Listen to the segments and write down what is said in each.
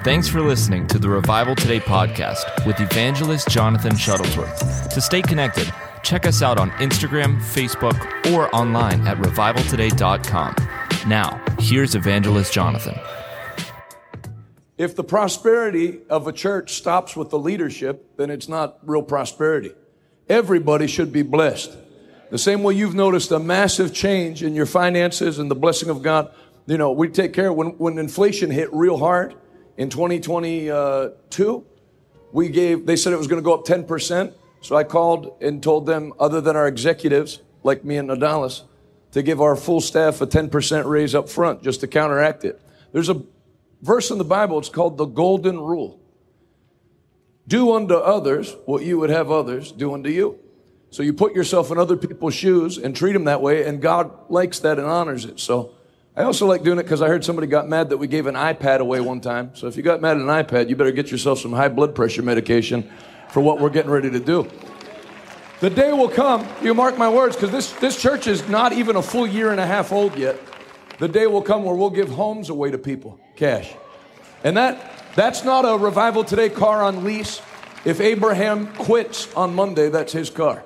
Thanks for listening to the Revival Today podcast with evangelist Jonathan Shuttlesworth. To stay connected, check us out on Instagram, Facebook, or online at revivaltoday.com. Now, here's evangelist Jonathan. If the prosperity of a church stops with the leadership, then it's not real prosperity. Everybody should be blessed. The same way you've noticed a massive change in your finances and the blessing of God. You know, we take care when, when inflation hit real hard in 2022, we gave, they said it was going to go up 10%. So I called and told them, other than our executives, like me and Adalis, to give our full staff a 10% raise up front just to counteract it. There's a verse in the Bible, it's called the Golden Rule. Do unto others what you would have others do unto you. So you put yourself in other people's shoes and treat them that way, and God likes that and honors it. So I also like doing it because I heard somebody got mad that we gave an iPad away one time. So if you got mad at an iPad, you better get yourself some high blood pressure medication for what we're getting ready to do. The day will come, you mark my words, because this, this church is not even a full year and a half old yet. The day will come where we'll give homes away to people, cash. And that that's not a revival today car on lease. If Abraham quits on Monday, that's his car.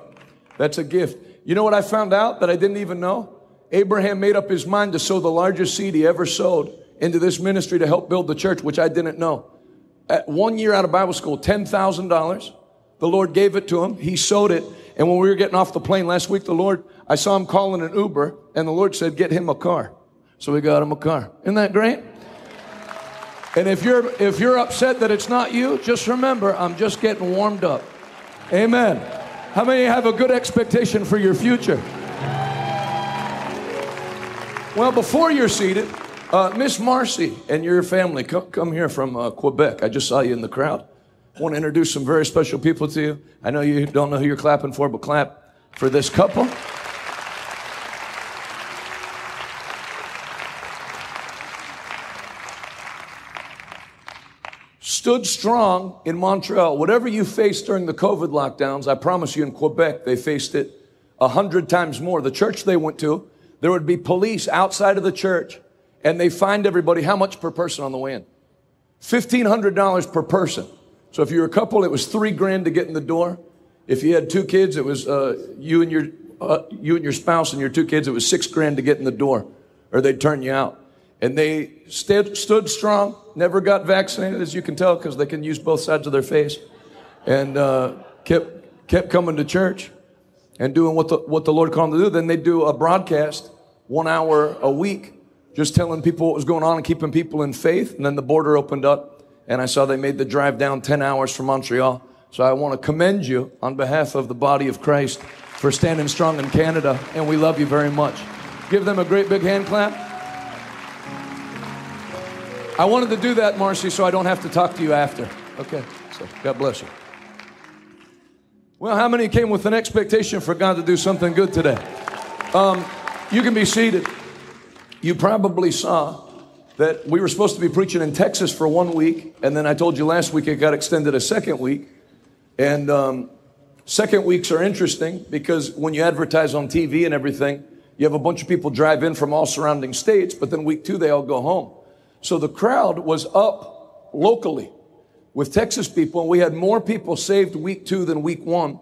That's a gift. You know what I found out that I didn't even know? Abraham made up his mind to sow the largest seed he ever sowed into this ministry to help build the church, which I didn't know. At one year out of Bible school, $10,000. The Lord gave it to him. He sowed it. And when we were getting off the plane last week, the Lord, I saw him calling an Uber, and the Lord said, Get him a car. So we got him a car. Isn't that great? And if you're if you're upset that it's not you, just remember I'm just getting warmed up. Amen. How many have a good expectation for your future? Well, before you're seated, uh, Miss Marcy and your family, come, come here from uh, Quebec. I just saw you in the crowd. I want to introduce some very special people to you. I know you don't know who you're clapping for, but clap for this couple. Stood strong in Montreal. Whatever you faced during the COVID lockdowns, I promise you in Quebec, they faced it a hundred times more. The church they went to, there would be police outside of the church and they find everybody how much per person on the way in? $1,500 per person. So if you're a couple, it was three grand to get in the door. If you had two kids, it was uh, you and your uh, you and your spouse and your two kids. It was six grand to get in the door, or they'd turn you out. And they st- stood strong. Never got vaccinated, as you can tell, because they can use both sides of their face, and uh, kept kept coming to church and doing what the, what the Lord called them to do. Then they do a broadcast, one hour a week, just telling people what was going on and keeping people in faith. And then the border opened up, and I saw they made the drive down 10 hours from Montreal. So I want to commend you on behalf of the body of Christ for standing strong in Canada, and we love you very much. Give them a great big hand clap. I wanted to do that, Marcy, so I don't have to talk to you after. Okay, so God bless you. Well, how many came with an expectation for God to do something good today? Um, you can be seated. You probably saw that we were supposed to be preaching in Texas for one week, and then I told you last week it got extended a second week. And um, second weeks are interesting because when you advertise on TV and everything, you have a bunch of people drive in from all surrounding states, but then week two, they all go home. So the crowd was up locally with Texas people, and we had more people saved week two than week one.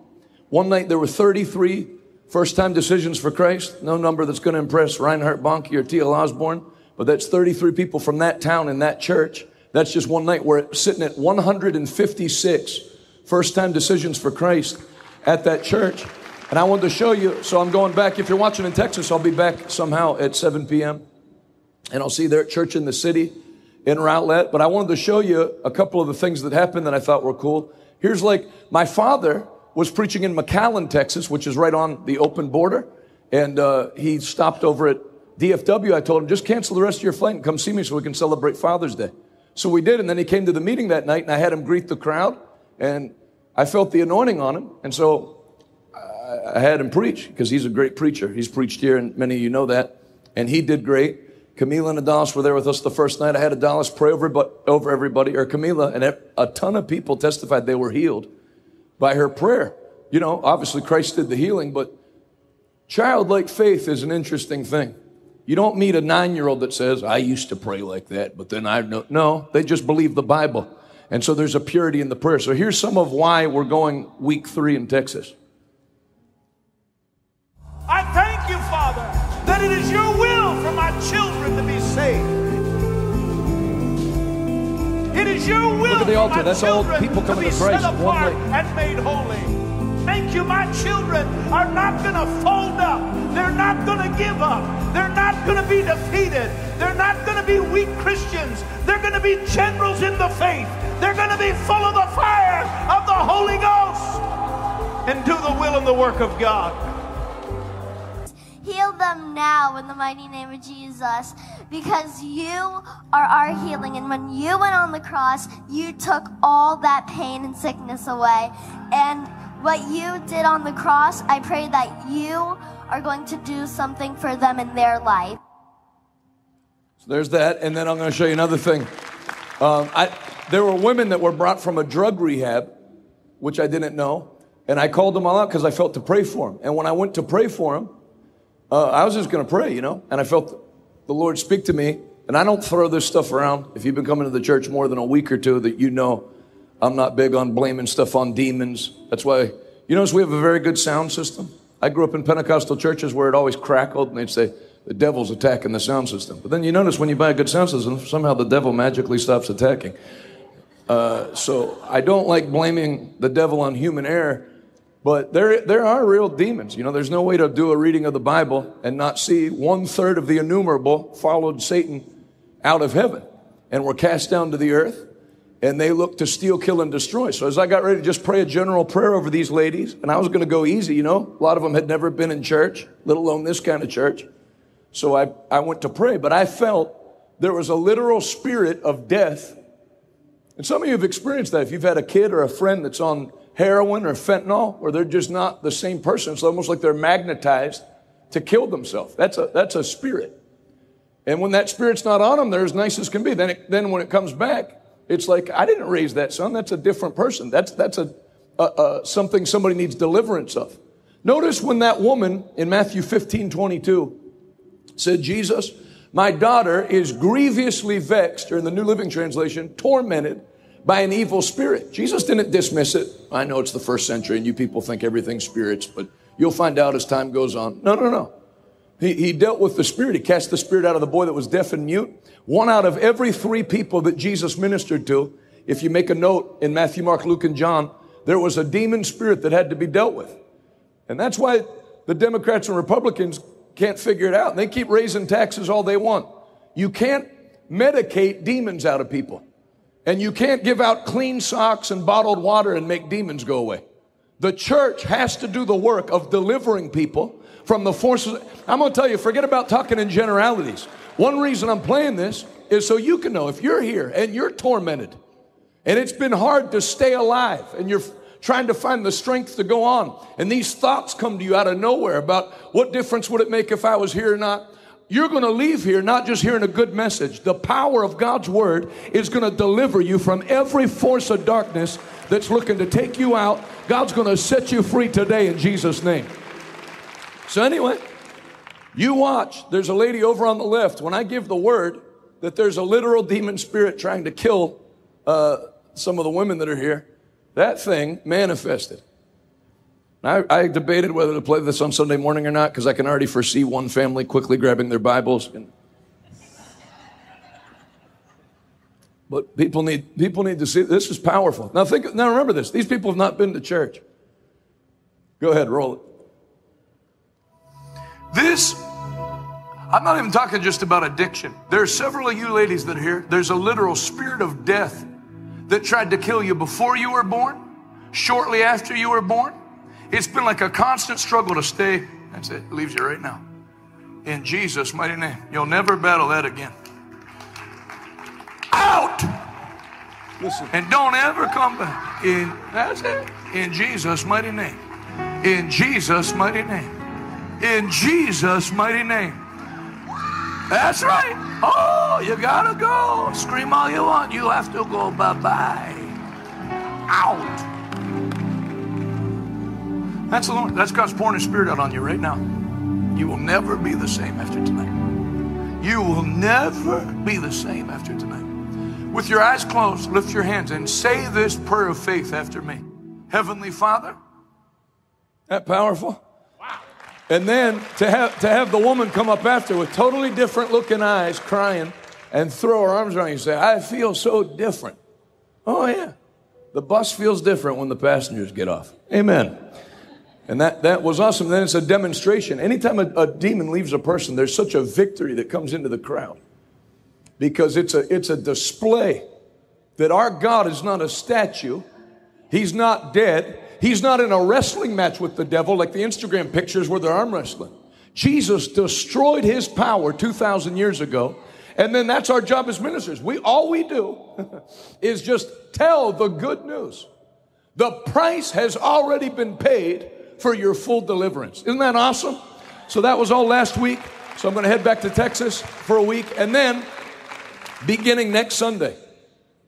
One night there were 33 first time decisions for Christ. No number that's going to impress Reinhard Bonnke or T.L. Osborn, but that's 33 people from that town in that church. That's just one night. We're sitting at 156 first time decisions for Christ at that church. And I wanted to show you, so I'm going back. If you're watching in Texas, I'll be back somehow at 7 p.m. And I'll see you there at Church in the City in outlet, but I wanted to show you a couple of the things that happened that I thought were cool. Here's like my father was preaching in McAllen, Texas, which is right on the open border, and uh, he stopped over at DFW. I told him just cancel the rest of your flight and come see me so we can celebrate Father's Day. So we did, and then he came to the meeting that night, and I had him greet the crowd, and I felt the anointing on him, and so I had him preach because he's a great preacher. He's preached here, and many of you know that, and he did great. Camila and Adalis were there with us the first night. I had Adalis pray over, but, over everybody, or Camila, and a ton of people testified they were healed by her prayer. You know, obviously Christ did the healing, but childlike faith is an interesting thing. You don't meet a nine year old that says, I used to pray like that, but then I know. No, they just believe the Bible. And so there's a purity in the prayer. So here's some of why we're going week three in Texas. It is your will Look at the altar. That's all people coming to be to Christ set in one apart and made holy. Thank you, my children are not going to fold up. They're not going to give up. They're not going to be defeated. They're not going to be weak Christians. They're going to be generals in the faith. They're going to be full of the fire of the Holy Ghost and do the will and the work of God. Heal them now in the mighty name of Jesus because you are our healing. And when you went on the cross, you took all that pain and sickness away. And what you did on the cross, I pray that you are going to do something for them in their life. So there's that. And then I'm going to show you another thing. Um, I, there were women that were brought from a drug rehab, which I didn't know. And I called them all out because I felt to pray for them. And when I went to pray for them, uh, I was just going to pray, you know, and I felt the Lord speak to me. And I don't throw this stuff around. If you've been coming to the church more than a week or two, that you know I'm not big on blaming stuff on demons. That's why, you notice we have a very good sound system. I grew up in Pentecostal churches where it always crackled and they'd say, the devil's attacking the sound system. But then you notice when you buy a good sound system, somehow the devil magically stops attacking. Uh, so I don't like blaming the devil on human error, but there, there are real demons. You know, there's no way to do a reading of the Bible and not see one third of the innumerable followed Satan out of heaven and were cast down to the earth and they looked to steal, kill, and destroy. So as I got ready to just pray a general prayer over these ladies, and I was going to go easy, you know, a lot of them had never been in church, let alone this kind of church. So I, I went to pray, but I felt there was a literal spirit of death. And some of you have experienced that. If you've had a kid or a friend that's on heroin or fentanyl, or they're just not the same person, it's almost like they're magnetized to kill themselves. That's a, that's a spirit. And when that spirit's not on them, they're as nice as can be. Then, it, then when it comes back, it's like, I didn't raise that son. That's a different person. That's, that's a, a, a, something somebody needs deliverance of. Notice when that woman in Matthew 15, 22 said, Jesus, my daughter is grievously vexed, or in the New Living Translation, tormented by an evil spirit. Jesus didn't dismiss it. I know it's the first century and you people think everything's spirits, but you'll find out as time goes on. No, no, no. He, he dealt with the spirit. He cast the spirit out of the boy that was deaf and mute. One out of every three people that Jesus ministered to, if you make a note in Matthew, Mark, Luke, and John, there was a demon spirit that had to be dealt with. And that's why the Democrats and Republicans can't figure it out. They keep raising taxes all they want. You can't medicate demons out of people. And you can't give out clean socks and bottled water and make demons go away. The church has to do the work of delivering people from the forces. I'm going to tell you, forget about talking in generalities. One reason I'm playing this is so you can know if you're here and you're tormented and it's been hard to stay alive and you're trying to find the strength to go on and these thoughts come to you out of nowhere about what difference would it make if I was here or not. You're going to leave here not just hearing a good message. The power of God's word is going to deliver you from every force of darkness that's looking to take you out. God's going to set you free today in Jesus' name. So, anyway, you watch. There's a lady over on the left. When I give the word that there's a literal demon spirit trying to kill uh, some of the women that are here, that thing manifested. I, I, debated whether to play this on Sunday morning or not because I can already foresee one family quickly grabbing their Bibles. And, but people need people need to see this is powerful. Now think. Now remember this. These people have not been to church. Go ahead, roll it. This. I'm not even talking just about addiction. There are several of you ladies that are here. There's a literal spirit of death that tried to kill you before you were born, shortly after you were born it's been like a constant struggle to stay. That's it. it leaves you right now. In Jesus' mighty name. You'll never battle that again. Out! Listen. And don't ever come back. In that's it. In Jesus' mighty name. In Jesus' mighty name. In Jesus' mighty name. That's right. Oh, you gotta go. Scream all you want. You have to go bye-bye. Out. That's the Lord. That's God's pouring His Spirit out on you right now. You will never be the same after tonight. You will never be the same after tonight. With your eyes closed, lift your hands and say this prayer of faith after me. Heavenly Father. That powerful? Wow. And then to have, to have the woman come up after with totally different looking eyes, crying, and throw her arms around you and say, I feel so different. Oh, yeah. The bus feels different when the passengers get off. Amen. And that, that was awesome. Then it's a demonstration. Anytime a, a demon leaves a person, there's such a victory that comes into the crowd because it's a, it's a display that our God is not a statue, He's not dead, He's not in a wrestling match with the devil like the Instagram pictures where they're arm wrestling. Jesus destroyed his power 2,000 years ago. And then that's our job as ministers. We, all we do is just tell the good news. The price has already been paid for your full deliverance. Isn't that awesome? So that was all last week. So I'm going to head back to Texas for a week. And then beginning next Sunday,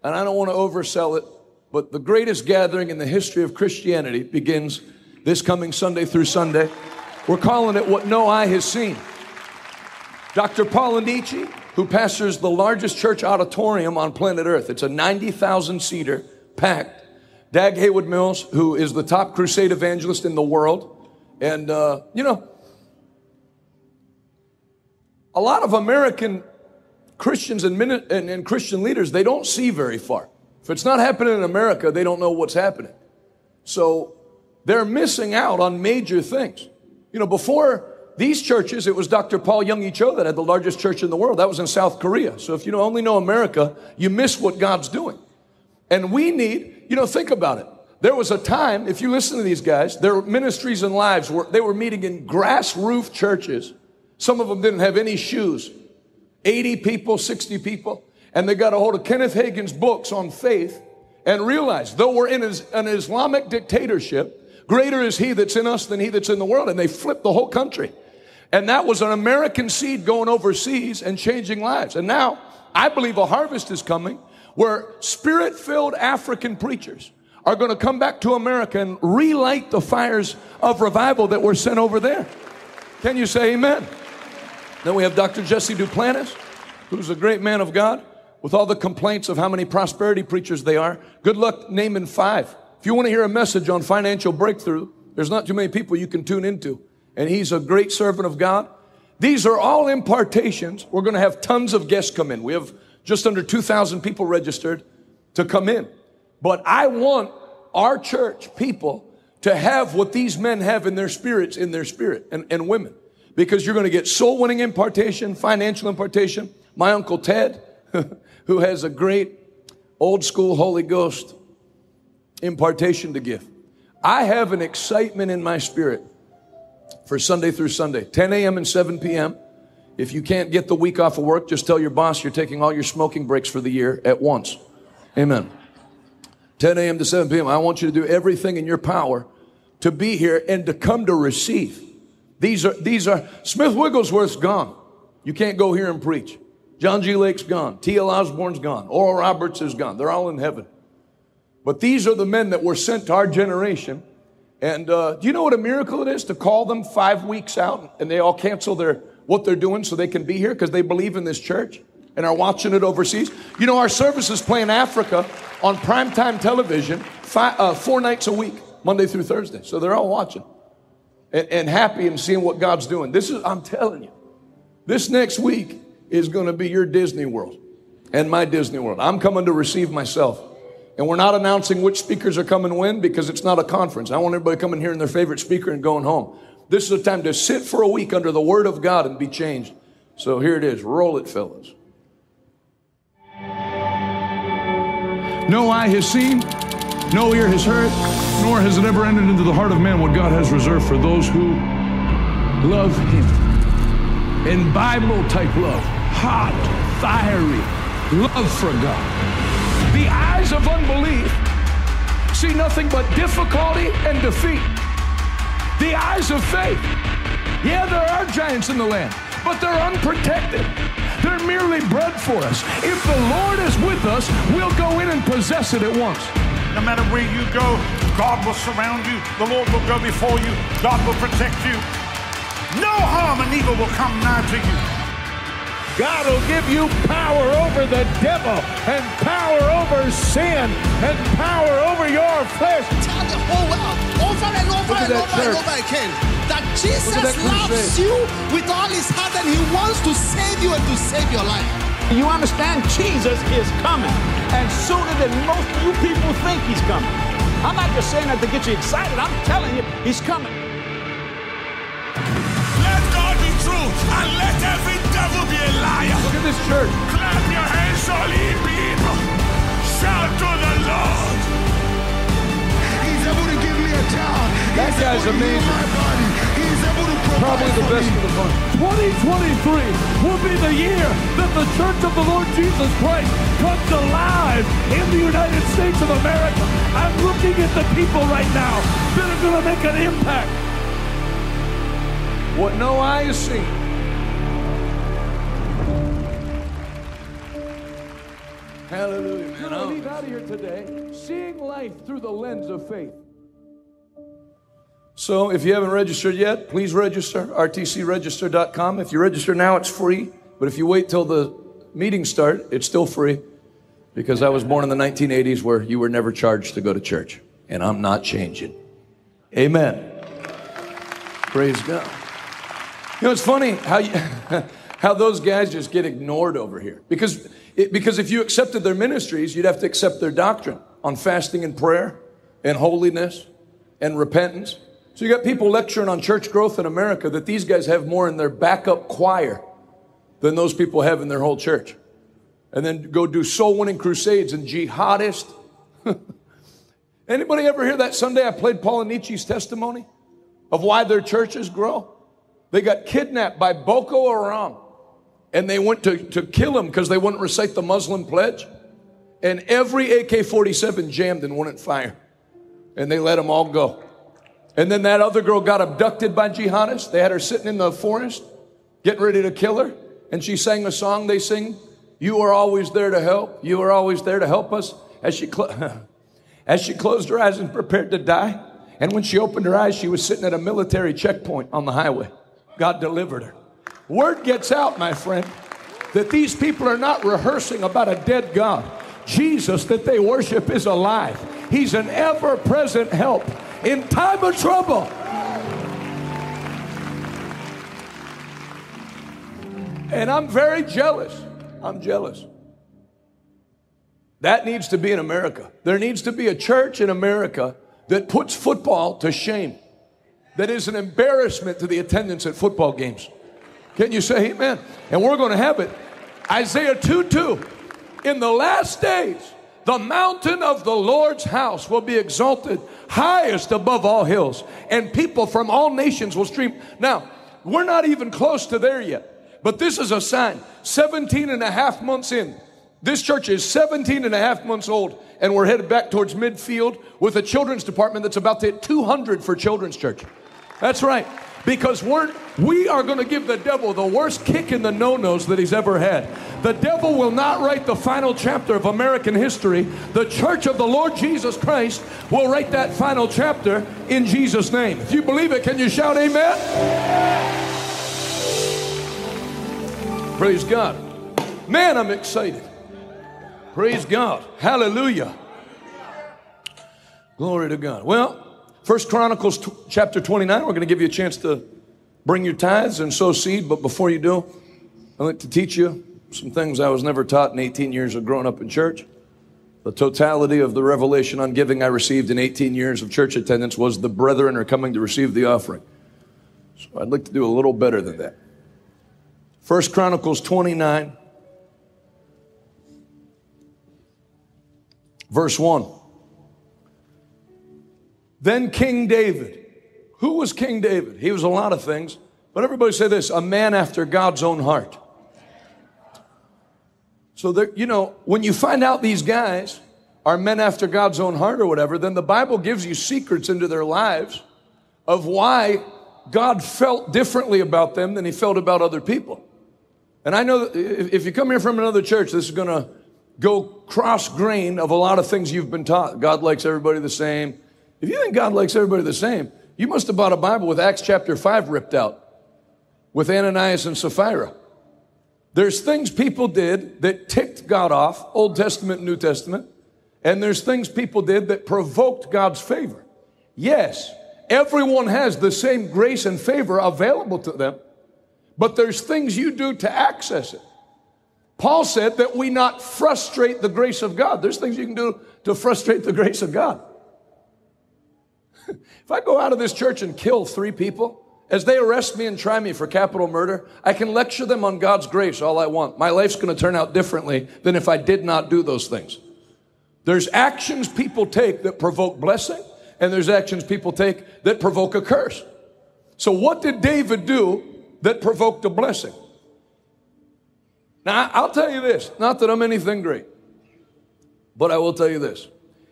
and I don't want to oversell it, but the greatest gathering in the history of Christianity begins this coming Sunday through Sunday. We're calling it What No Eye Has Seen. Dr. Paul Enenche, who pastors the largest church auditorium on planet Earth, it's a 90,000 seater, packed. Dag Heward-Mills, who is the top crusade evangelist in the world. And, uh, you know, a lot of American Christians and, and, and Christian leaders, they don't see very far. If it's not happening in America, they don't know what's happening. So they're missing out on major things. You know, before these churches, it was Dr. Paul Yonggi Cho that had the largest church in the world. That was in South Korea. So if you only know America, you miss what God's doing. And we need, you know, think about it. There was a time, if you listen to these guys, their ministries and lives were, they were meeting in grass roof churches. Some of them didn't have any shoes. 80 people, 60 people and they got a hold of Kenneth Hagin's books on faith and realized, though we're in an Islamic dictatorship, greater is he that's in us than he that's in the world. And they flipped the whole country. And that was an American seed going overseas and changing lives. And now I believe a harvest is coming where spirit filled African preachers are going to come back to America and relight the fires of revival that were sent over there. Can you say amen? Then we have Dr. Jesse Duplantis, who's a great man of God with all the complaints of how many prosperity preachers they are. Good luck naming five. If you want to hear a message on financial breakthrough, there's not too many people you can tune into. And he's a great servant of God. These are all impartations. We're going to have tons of guests come in. We have just under 2,000 people registered to come in. But I want our church people to have what these men have in their spirits, in their spirit, and, and women. Because you're going to get soul winning impartation, financial impartation. My Uncle Ted, who has a great old school Holy Ghost impartation to give. I have an excitement in my spirit for Sunday through Sunday, 10 a.m. and 7 p.m. If you can't get the week off of work, just tell your boss you're taking all your smoking breaks for the year at once. Amen. 10 a.m. to 7 p.m. I want you to do everything in your power to be here and to come to receive. These are, these are, Smith Wigglesworth's gone. You can't go here and preach. John G. Lake's gone. T.L. Osborn's gone. Oral Roberts is gone. They're all in heaven. But these are the men that were sent to our generation. And uh, do you know what a miracle it is to call them five weeks out and they all cancel their what they're doing so they can be here because they believe in this church and are watching it overseas? You know, our services play in Africa on primetime television five, uh, four nights a week, Monday through Thursday. So they're all watching and, and happy and seeing what God's doing. This is, I'm telling you, this next week is going to be your Disney World and my Disney World. I'm coming to receive myself. And we're not announcing which speakers are coming when because it's not a conference. I want everybody coming hearing their favorite speaker and going home. This is a time to sit for a week under the Word of God and be changed. So here it is. Roll it, fellas. No eye has seen, no ear has heard, nor has it ever entered into the heart of man what God has reserved for those who love Him in Bible type love, hot, fiery love for God. The eyes of unbelief see nothing but difficulty and defeat. The eyes of faith, yeah, there are giants in the land, but they're unprotected. They're merely bread for us. If the Lord is with us, we'll go in and possess it at once. No matter where you go, God will surround you. The Lord will go before you. God will protect you. No harm and evil will come nigh to you. God will give you power over the devil and power over sin and power over your flesh. Tell the whole world over and over and that over and over again that Jesus that loves you with all his heart and he wants to save you and to save your life. You understand? Jesus is coming. And sooner than most of you people think he's coming. I'm not just saying that to get you excited. I'm telling you, he's coming. Let God be true and let every devil be a liar. Look at this church. Clap your hands, all ye guy's amazing. my body. He's able to provide Probably the best of the bunch. 2023 will be the year that the Church of the Lord Jesus Christ comes alive in the United States of America. I'm looking at the people right now that are going to make an impact. What no eye has seen. Hallelujah, man. We're going to Oh. leave out of here today seeing life through the lens of faith. So if you haven't registered yet, please register. rtcregister.com. If you register now, it's free. But if you wait till the meetings start, it's still free. Because I was born in the 1980s where you were never charged to go to church. And I'm not changing. Amen. Praise God. You know, it's funny how you, how those guys just get ignored over here. Because, it, because if you accepted their ministries, you'd have to accept their doctrine on fasting and prayer and holiness and repentance. So you got people lecturing on church growth in America that these guys have more in their backup choir than those people have in their whole church. And then go do soul winning crusades and jihadist. Anybody ever hear that Sunday I played Paul Enenche's testimony of why their churches grow? They got kidnapped by Boko Haram and they went to, to kill them because they wouldn't recite the Muslim pledge. And every AK 47 jammed and wouldn't fire. And they let them all go. And then that other girl got abducted by jihadists. They had her sitting in the forest, getting ready to kill her. And she sang a song they sing You are always there to help. You are always there to help us. As she, cl- as she closed her eyes and prepared to die. And when she opened her eyes, she was sitting at a military checkpoint on the highway. God delivered her. Word gets out, my friend, that these people are not rehearsing about a dead God. Jesus that they worship is alive. He's an ever present help in time of trouble. And I'm very jealous. I'm jealous. That needs to be in America. There needs to be a church in America that puts football to shame, that is an embarrassment to the attendance at football games. Can you say amen? And we're going to have it. Isaiah 2 2. In the last days, the mountain of the Lord's house will be exalted highest above all hills, and people from all nations will stream. Now, we're not even close to there yet, but this is a sign. 17 and a half months in, this church is 17 and a half months old, and we're headed back towards midfield with a children's department that's about to hit 200 for children's church. That's right. Because we're, we are going to give the devil the worst kick in the no nos that he's ever had. The devil will not write the final chapter of American history. The church of the Lord Jesus Christ will write that final chapter in Jesus' name. If you believe it, can you shout amen? Praise God. Man, I'm excited. Praise God. Hallelujah. Glory to God. Well, First Chronicles t- chapter 29, we're going to give you a chance to bring your tithes and sow seed. But before you do, I'd like to teach you some things I was never taught in 18 years of growing up in church. The totality of the revelation on giving I received in 18 years of church attendance was the brethren are coming to receive the offering. So I'd like to do a little better than that. First Chronicles 29, verse 1. Then King David. Who was King David? He was a lot of things, but everybody say this a man after God's own heart. So, there, you know, when you find out these guys are men after God's own heart or whatever, then the Bible gives you secrets into their lives of why God felt differently about them than he felt about other people. And I know if you come here from another church, this is going to go cross grain of a lot of things you've been taught. God likes everybody the same. If you think God likes everybody the same, you must have bought a Bible with Acts chapter 5 ripped out with Ananias and Sapphira. There's things people did that ticked God off, Old Testament, New Testament, and there's things people did that provoked God's favor. Yes, everyone has the same grace and favor available to them, but there's things you do to access it. Paul said that we not frustrate the grace of God. There's things you can do to frustrate the grace of God. If I go out of this church and kill three people, as they arrest me and try me for capital murder, I can lecture them on God's grace all I want. My life's going to turn out differently than if I did not do those things. There's actions people take that provoke blessing, and there's actions people take that provoke a curse. So, what did David do that provoked a blessing? Now, I'll tell you this not that I'm anything great, but I will tell you this.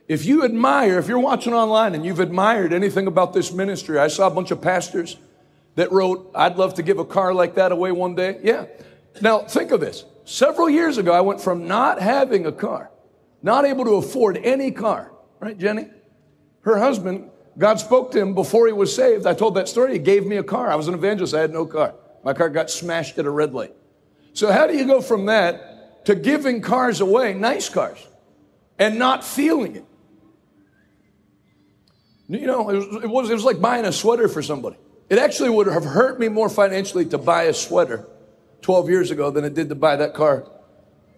If you admire, if you're watching online and you've admired anything about this ministry, I saw a bunch of pastors that wrote, I'd love to give a car like that away one day. Yeah. Now, think of this. Several years ago, I went from not having a car, not able to afford any car, right, Jenny? Her husband, God spoke to him before he was saved. I told that story. He gave me a car. I was an evangelist. I had no car. My car got smashed at a red light. So, how do you go from that to giving cars away, nice cars, and not feeling it? You know, it was, it was, it was like buying a sweater for somebody. It actually would have hurt me more financially to buy a sweater 12 years ago than it did to buy that car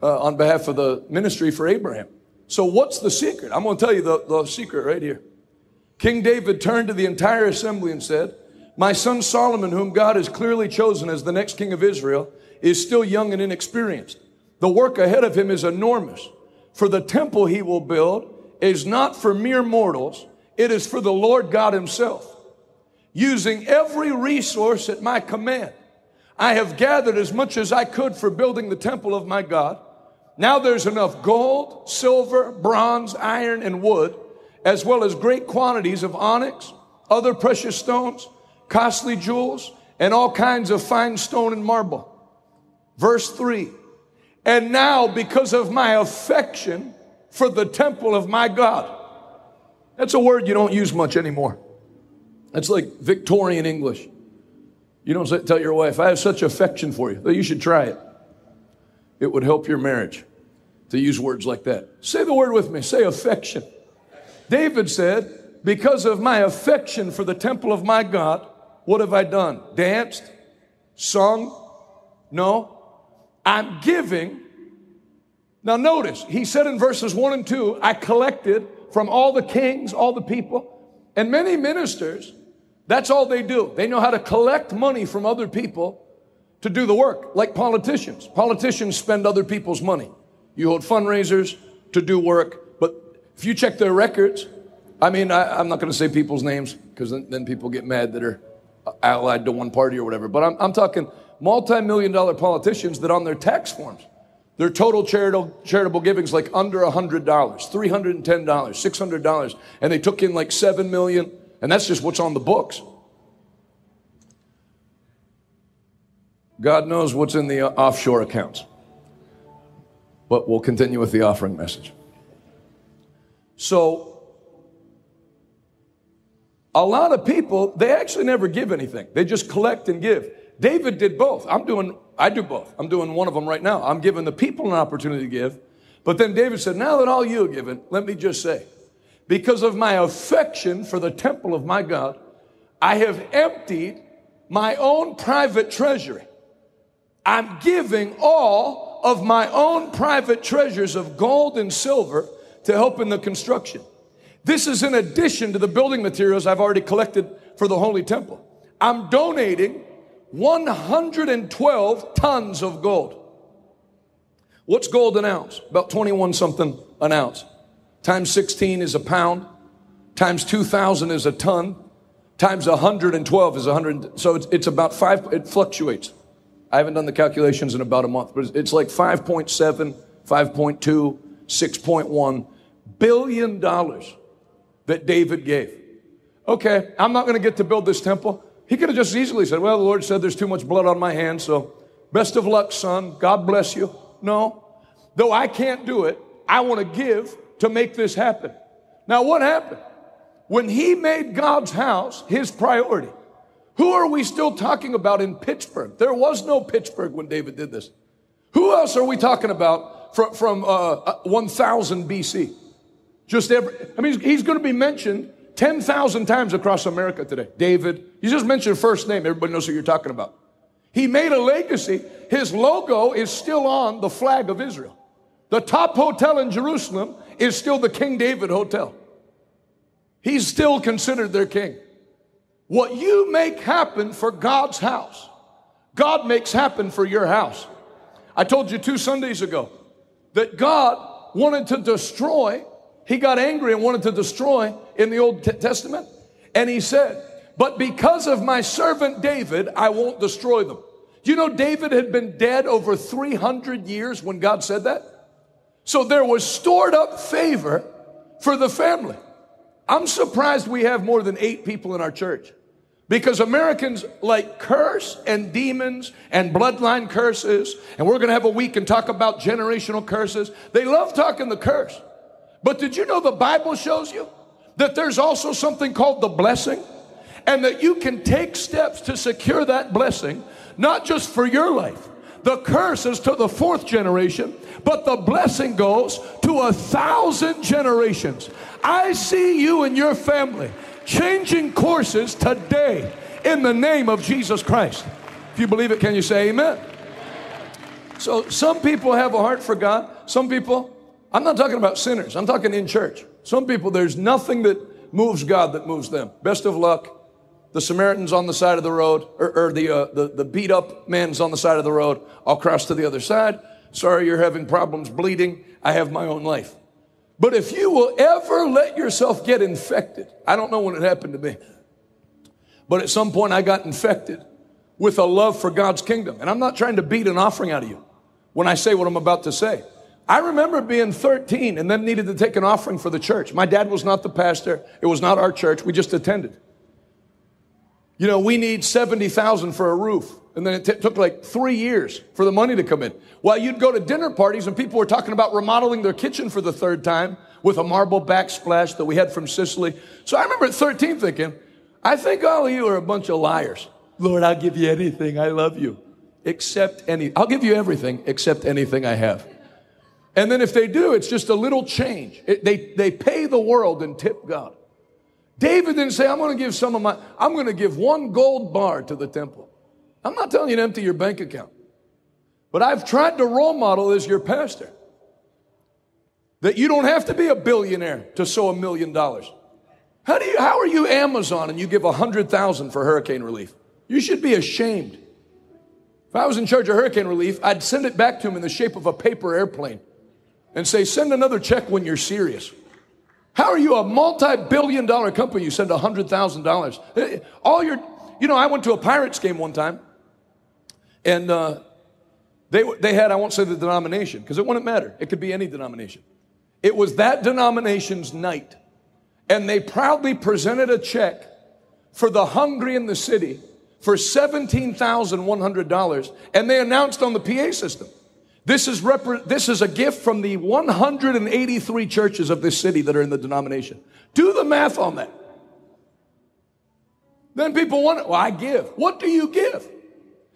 uh, on behalf of the ministry for Abraham. So, what's the secret? I'm going to tell you the, the secret right here. King David turned to the entire assembly and said, My son Solomon, whom God has clearly chosen as the next king of Israel, is still young and inexperienced. The work ahead of him is enormous. For the temple he will build is not for mere mortals, it is for the Lord God himself using every resource at my command. I have gathered as much as I could for building the temple of my God. Now there's enough gold, silver, bronze, iron, and wood, as well as great quantities of onyx, other precious stones, costly jewels, and all kinds of fine stone and marble. Verse 3 And now, because of my affection for the temple of my God, that's a word you don't use much anymore. That's like Victorian English. You don't say, tell your wife, I have such affection for you. You should try it. It would help your marriage to use words like that. Say the word with me. Say affection. David said, Because of my affection for the temple of my God, what have I done? Danced? Sung? No. I'm giving. Now, notice, he said in verses 1 and 2, I collected from all the kings, all the people. And many ministers, that's all they do. They know how to collect money from other people to do the work, like politicians. Politicians spend other people's money. You hold fundraisers to do work, but if you check their records, I mean, I, am not going to say people's names because then, then, people get mad that are allied to one party or whatever, but I'm, I'm talking multi million dollar politicians that on their tax forms, their total charitable, charitable givings like under $100, $310, $600, and they took in like 7 million, and that's just what's on the books. God knows what's in the uh, offshore accounts. But we'll continue with the offering message. So, a lot of people, they actually never give anything. They just collect and give. David did both. I'm doing I do both. I'm doing one of them right now. I'm giving the people an opportunity to give. But then David said, Now that all you have given, let me just say, because of my affection for the temple of my God, I have emptied my own private treasury. I'm giving all of my own private treasures of gold and silver to help in the construction. This is in addition to the building materials I've already collected for the Holy Temple. I'm donating 112 tons of gold. What's gold an ounce? About 21 something an ounce. Times 16 is a pound. Times 2,000 is a ton. Times 112 is 100. So it's, it's about five, it fluctuates. I haven't done the calculations in about a month, but it's like 5.7, 5.2, 6.1 billion dollars that David gave. Okay, I'm not going to get to build this temple. He could have just easily said, Well, the Lord said there's too much blood on my hands, so best of luck, son. God bless you. No. Though I can't do it, I want to give to make this happen. Now, what happened? When he made God's house his priority, who are we still talking about in Pittsburgh? There was no Pittsburgh when David did this. Who else are we talking about from, from uh, 1000 BC? Just every, I mean, he's going to be mentioned 10,000 times across America today. David, you just mentioned first name, everybody knows who you're talking about. He made a legacy. His logo is still on the flag of Israel. The top hotel in Jerusalem is still the King David Hotel. He's still considered their king. What you make happen for God's house, God makes happen for your house. I told you two Sundays ago that God wanted to destroy, he got angry and wanted to destroy in the Old Testament. And he said, But because of my servant David, I won't destroy them. You know David had been dead over 300 years when God said that? So there was stored up favor for the family. I'm surprised we have more than eight people in our church because Americans like curse and demons and bloodline curses. And we're going to have a week and talk about generational curses. They love talking the curse. But did you know the Bible shows you that there's also something called the blessing? And that you can take steps to secure that blessing, not just for your life. The curse is to the fourth generation, but the blessing goes to a thousand generations. I see you and your family changing courses today in the name of Jesus Christ. If you believe it, can you say amen? So, some people have a heart for God. Some people, I'm not talking about sinners, I'm talking in church. Some people, there's nothing that moves God that moves them. Best of luck. The Samaritan's on the side of the road, or, or the, uh, the, the beat up man's on the side of the road. I'll cross to the other side. Sorry, you're having problems bleeding. I have my own life. But if you will ever let yourself get infected, I don't know when it happened to me, but at some point I got infected with a love for God's kingdom. And I'm not trying to beat an offering out of you when I say what I'm about to say. I remember being 13 and then needed to take an offering for the church. My dad was not the pastor. It was not our church. We just attended. You know, we need 70,000 for a roof. And then it t- took like three years for the money to come in. While you'd go to dinner parties and people were talking about remodeling their kitchen for the third time with a marble backsplash that we had from Sicily. So I remember at 13 thinking, I think all of you are a bunch of liars. Lord, I'll give you anything. I love you. Except any, I'll give you everything except anything I have. And then if they do, it's just a little change. It, they, they pay the world and tip God. David didn't say, I'm going to give some of my, I'm going to give one gold bar to the temple. I'm not telling you to empty your bank account. But I've tried to role model as your pastor that you don't have to be a billionaire to sow a million dollars. How do you, how are you Amazon and you give a hundred thousand for hurricane relief? You should be ashamed. If I was in charge of hurricane relief, I'd send it back to him in the shape of a paper airplane and say, send another check when you're serious. How are you a multi-billion dollar company? You send $100,000. All your, you know, I went to a Pirates game one time and uh, they, they had, I won't say the denomination because it wouldn't matter. It could be any denomination. It was that denomination's night. And they proudly presented a check for the hungry in the city for $17,100. And they announced on the PA system, this is, rep- this is a gift from the 183 churches of this city that are in the denomination. Do the math on that. Then people wonder, well, I give. What do you give?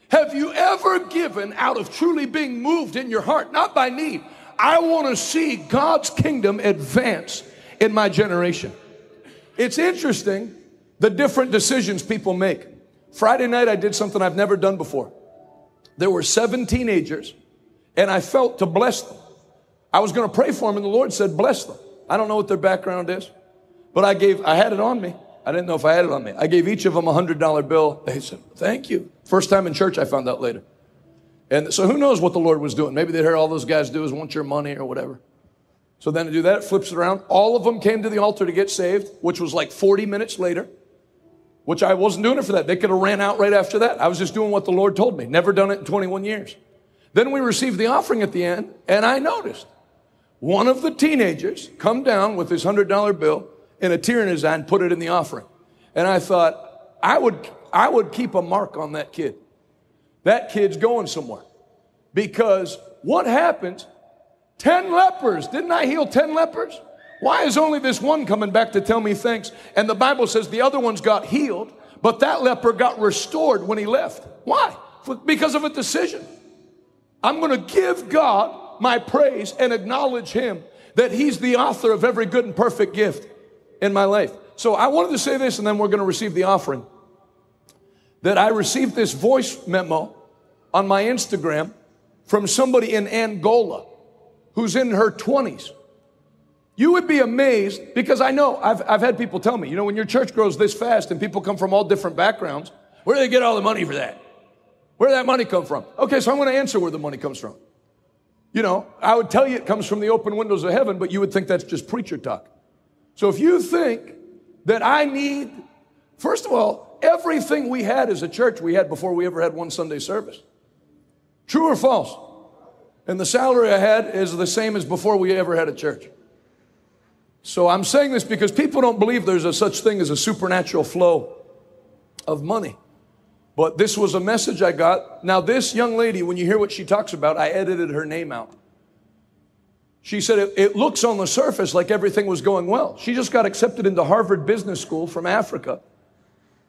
Have you ever given out of truly being moved in your heart? Not by need. I want to see God's kingdom advance in my generation. It's interesting the different decisions people make. Friday night, I did something I've never done before. There were seven teenagers and I felt to bless them. I was going to pray for them, and the Lord said, Bless them. I don't know what their background is, but I gave, I had it on me. I didn't know if I had it on me. I gave each of them a hundred dollar bill. They said, Thank you. First time in church, I found out later. And so who knows what the Lord was doing? Maybe they heard all those guys do is want your money or whatever. So then to do that, it flips it around. All of them came to the altar to get saved, which was like 40 minutes later, which I wasn't doing it for that. They could have ran out right after that. I was just doing what the Lord told me. Never done it in 21 years. Then we received the offering at the end, and I noticed one of the teenagers come down with his hundred dollar bill and a tear in his eye and put it in the offering. And I thought, I would, I would keep a mark on that kid. That kid's going somewhere. Because what happens? 10 lepers. Didn't I heal 10 lepers? Why is only this one coming back to tell me thanks? And the Bible says the other ones got healed, but that leper got restored when he left. Why? Because of a decision. I'm going to give God my praise and acknowledge Him that He's the author of every good and perfect gift in my life. So I wanted to say this and then we're going to receive the offering. That I received this voice memo on my Instagram from somebody in Angola who's in her 20s. You would be amazed because I know I've, I've had people tell me, you know, when your church grows this fast and people come from all different backgrounds, where do they get all the money for that? Where did that money come from? Okay, so I'm going to answer where the money comes from. You know, I would tell you it comes from the open windows of heaven, but you would think that's just preacher talk. So if you think that I need, first of all, everything we had as a church we had before we ever had one Sunday service. True or false? And the salary I had is the same as before we ever had a church. So I'm saying this because people don't believe there's a such thing as a supernatural flow of money. But this was a message I got. Now, this young lady, when you hear what she talks about, I edited her name out. She said it, it, looks on the surface like everything was going well. She just got accepted into Harvard Business School from Africa.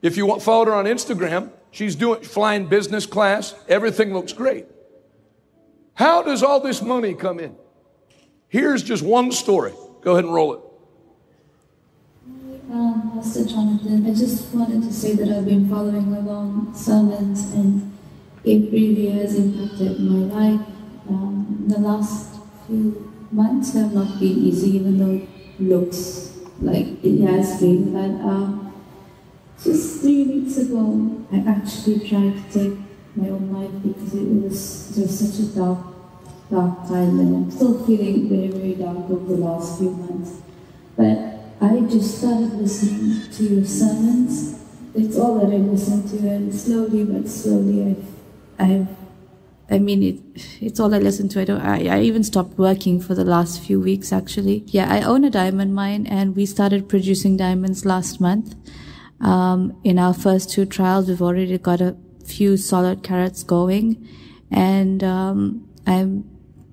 If you want, followed her on Instagram, she's doing flying business class. Everything looks great. How does all this money come in? Here's just one story. Go ahead and roll it. Um, Pastor Jonathan, I just wanted to say that I've been following along sermons and it really has impacted my life. Um, the last few months have not been easy, even though it looks like it has been. But uh, just three weeks ago, I actually tried to take my own life because it was, just such a dark, dark time, and I'm still feeling very, very dark over the last few months. I just started listening to your sermons. It's all that I listen to, and slowly but slowly, I've, I've I mean, it, it's all I listen to. I don't, I, I even stopped working for the last few weeks, actually. Yeah, I own a diamond mine and we started producing diamonds last month. Um, in our first two trials, we've already got a few solid carats going. And, um, I'm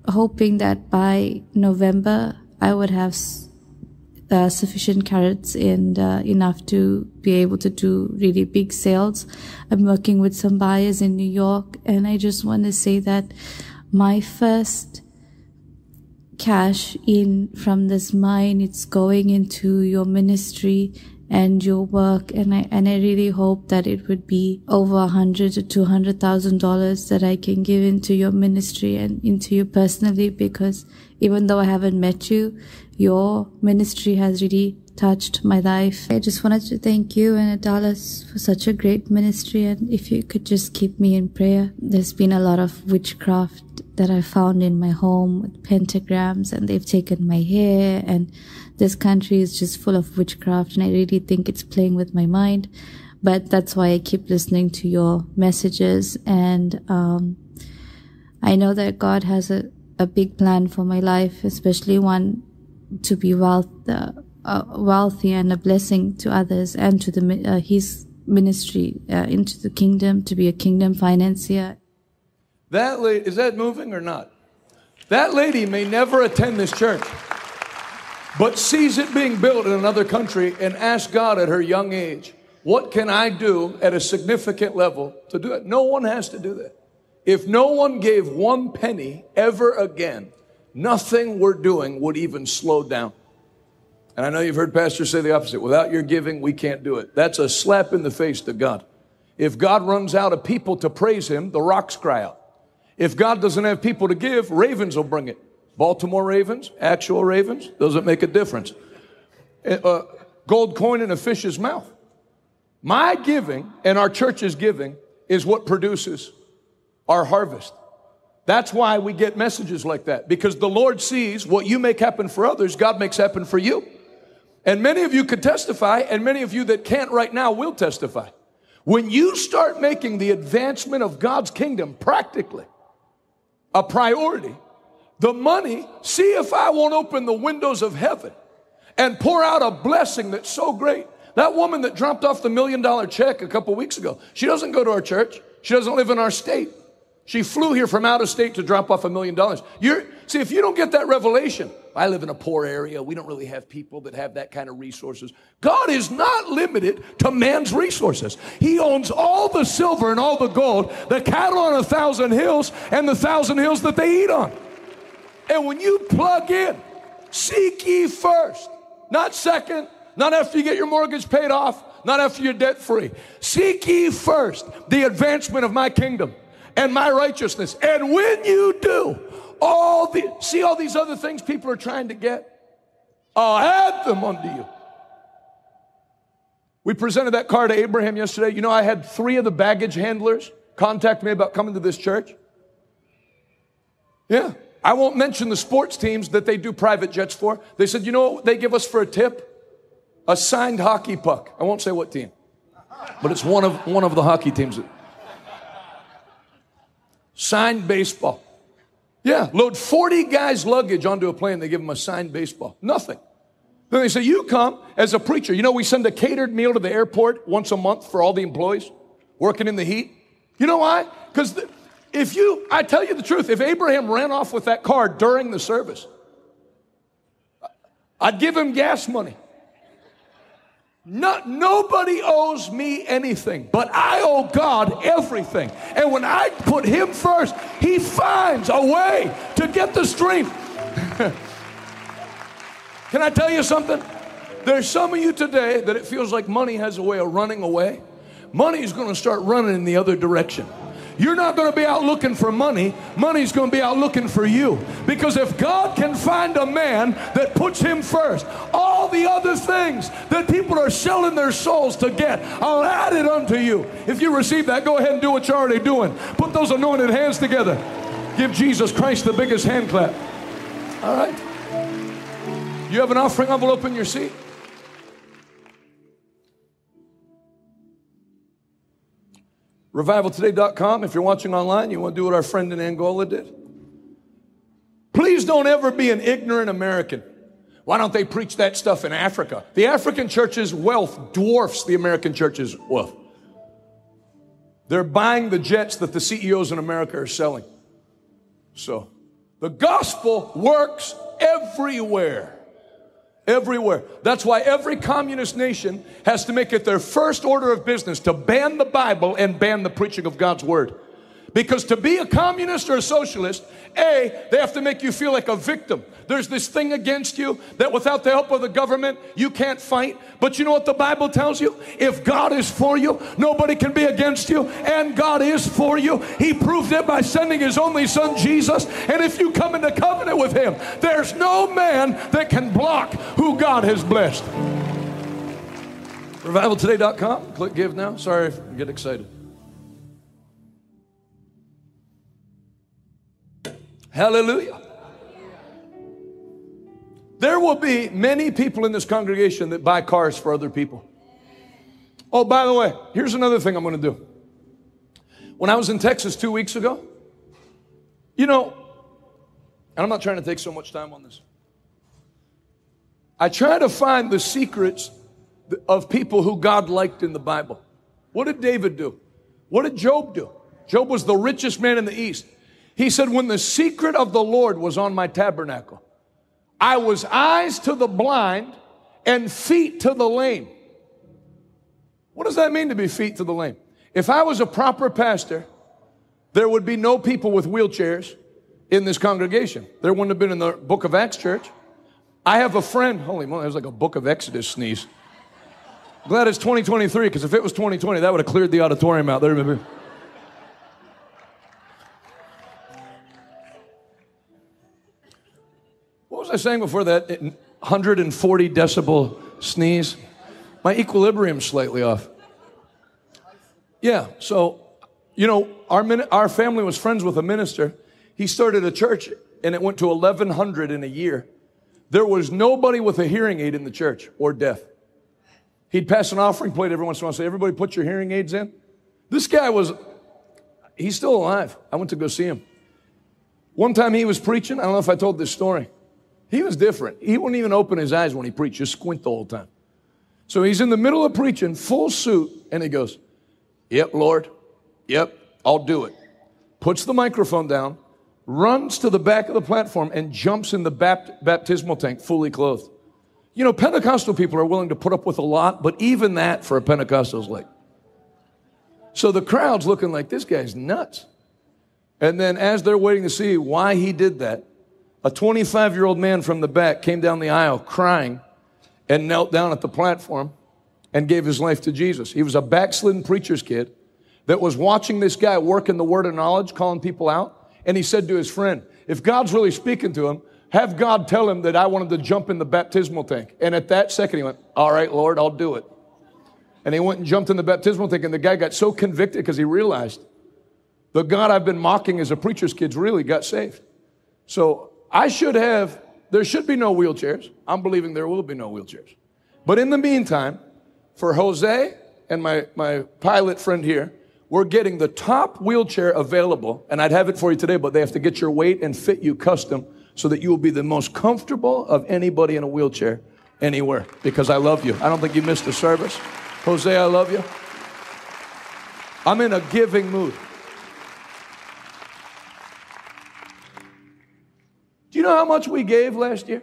hoping that by November, I would have uh, sufficient carats and uh, enough to be able to do really big sales. I'm working with some buyers in New York, and I just want to say that my first cash in from this mine it's going into your ministry and your work and I and I really hope that it would be over a hundred to two hundred thousand dollars that I can give into your ministry and into you personally because even though I haven't met you, your ministry has really touched my life. I just wanted to thank you and Adalis for such a great ministry. And if you could just keep me in prayer. There's been a lot of witchcraft that I found in my home with pentagrams and they've taken my hair and this country is just full of witchcraft and I really think it's playing with my mind. But that's why I keep listening to your messages and, um, I know that God has a, a big plan for my life, especially one to be wealth, uh, uh, wealthy and a blessing to others and to the uh, his ministry uh, into the kingdom to be a kingdom financier. That lady, is that moving or not? That lady may never attend this church, but sees it being built in another country and asks God at her young age, "What can I do at a significant level to do it?" No one has to do that. If no one gave one penny ever again, nothing we're doing would even slow down. And I know you've heard pastors say the opposite. Without your giving, we can't do it. That's a slap in the face to God. If God runs out of people to praise Him, the rocks cry out. If God doesn't have people to give, ravens will bring it. Baltimore ravens, actual ravens, doesn't make a difference. A uh, uh, gold coin in a fish's mouth. My giving and our church's giving is what produces our harvest. That's why we get messages like that because the Lord sees what you make happen for others, God makes happen for you. And many of you could testify, and many of you that can't right now will testify. When you start making the advancement of God's kingdom practically a priority, the money, see if I won't open the windows of heaven and pour out a blessing that's so great. That woman that dropped off the million dollar check a couple weeks ago, she doesn't go to our church. She doesn't live in our state. She flew here from out of state to drop off a million dollars. You're, see, if you don't get that revelation, I live in a poor area. We don't really have people that have that kind of resources. God is not limited to man's resources. He owns all the silver and all the gold, the cattle on a thousand hills, and the thousand hills that they eat on. And when you plug in, seek ye first, not second, not after you get your mortgage paid off, not after you're debt free. Seek ye first the advancement of my kingdom and my righteousness. And when you do, all the see all these other things people are trying to get, I'll add them unto you. We presented that car to Abraham yesterday. You know, I had three of the baggage handlers contact me about coming to this church. Yeah. I won't mention the sports teams that they do private jets for. They said, you know what they give us for a tip? A signed hockey puck. I won't say what team, but it's one of, one of the hockey teams. Signed baseball. Yeah, load 40 guys' luggage onto a plane, they give them a signed baseball. Nothing. Then they say, You come as a preacher. You know, we send a catered meal to the airport once a month for all the employees working in the heat. You know why? Because if you, I tell you the truth, if Abraham ran off with that car during the service, I'd give him gas money. Not, nobody owes me anything, but I owe God everything. And when I put Him first, He finds a way to get the strength. Can I tell you something? There's some of you today that it feels like money has a way of running away. Money is going to start running in the other direction. You're not going to be out looking for money. Money's going to be out looking for you. Because if God can find a man that puts him first, all the other things that people are selling their souls to get, I'll add it unto you. If you receive that, go ahead and do what you're already doing. Put those anointed hands together. Give Jesus Christ the biggest hand clap. All right. You have an offering envelope in your seat? RevivalToday.com. If you're watching online, you want to do what our friend in Angola did. Please don't ever be an ignorant American. Why don't they preach that stuff in Africa? The African church's wealth dwarfs the American church's wealth. They're buying the jets that the CEOs in America are selling. So, the gospel works everywhere. Everywhere. That's why every communist nation has to make it their first order of business to ban the Bible and ban the preaching of God's word. Because to be a communist or a socialist, A, they have to make you feel like a victim. There's this thing against you that without the help of the government, you can't fight. But you know what the Bible tells you? If God is for you, nobody can be against you. And God is for you. He proved it by sending His only Son, Jesus. And if you come into covenant with Him, there's no man that can block who God has blessed. RevivalToday.com. Click give now. Sorry, get excited. Hallelujah. There will be many people in this congregation that buy cars for other people. Oh, by the way, here's another thing I'm going to do. When I was in Texas two weeks ago, you know, and I'm not trying to take so much time on this. I try to find the secrets of people who God liked in the Bible. What did David do? What did Job do? Job was the richest man in the East. He said, When the secret of the Lord was on my tabernacle, I was eyes to the blind and feet to the lame. What does that mean to be feet to the lame? If I was a proper pastor, there would be no people with wheelchairs in this congregation. There wouldn't have been in the book of Acts church. I have a friend, holy moly, it was like a book of Exodus sneeze. Glad it's 2023, because if it was 2020, that would have cleared the auditorium out there. Was I saying before that? 140 decibel sneeze. My equilibrium's slightly off. Yeah, so, you know, our, our family was friends with a minister. He started a church and it went to 1,100 in a year. There was nobody with a hearing aid in the church or deaf. He'd pass an offering plate every once in a while and say, Everybody put your hearing aids in. This guy was, he's still alive. I went to go see him. One time he was preaching. I don't know if I told this story. He was different. He wouldn't even open his eyes when he preached, just squint the whole time. So he's in the middle of preaching, full suit, and he goes, Yep, Lord. Yep, I'll do it. Puts the microphone down, runs to the back of the platform and jumps in the bapt- baptismal tank fully clothed. You know, Pentecostal people are willing to put up with a lot, but even that for a Pentecostal is like. So the crowd's looking like this guy's nuts. And then as they're waiting to see why he did that, a 25 year old man from the back came down the aisle crying and knelt down at the platform and gave his life to Jesus. He was a backslidden preacher's kid that was watching this guy work in the word of knowledge, calling people out. And he said to his friend, If God's really speaking to him, have God tell him that I wanted to jump in the baptismal tank. And at that second, he went, All right, Lord, I'll do it. And he went and jumped in the baptismal tank. And the guy got so convicted because he realized the God I've been mocking as a preacher's kid really got saved. So I should have, there should be no wheelchairs. I'm believing there will be no wheelchairs. But in the meantime, for Jose and my, my pilot friend here, we're getting the top wheelchair available, and I'd have it for you today, but they have to get your weight and fit you custom so that you will be the most comfortable of anybody in a wheelchair anywhere because I love you. I don't think you missed the service. Jose, I love you. I'm in a giving mood. Do you know how much we gave last year?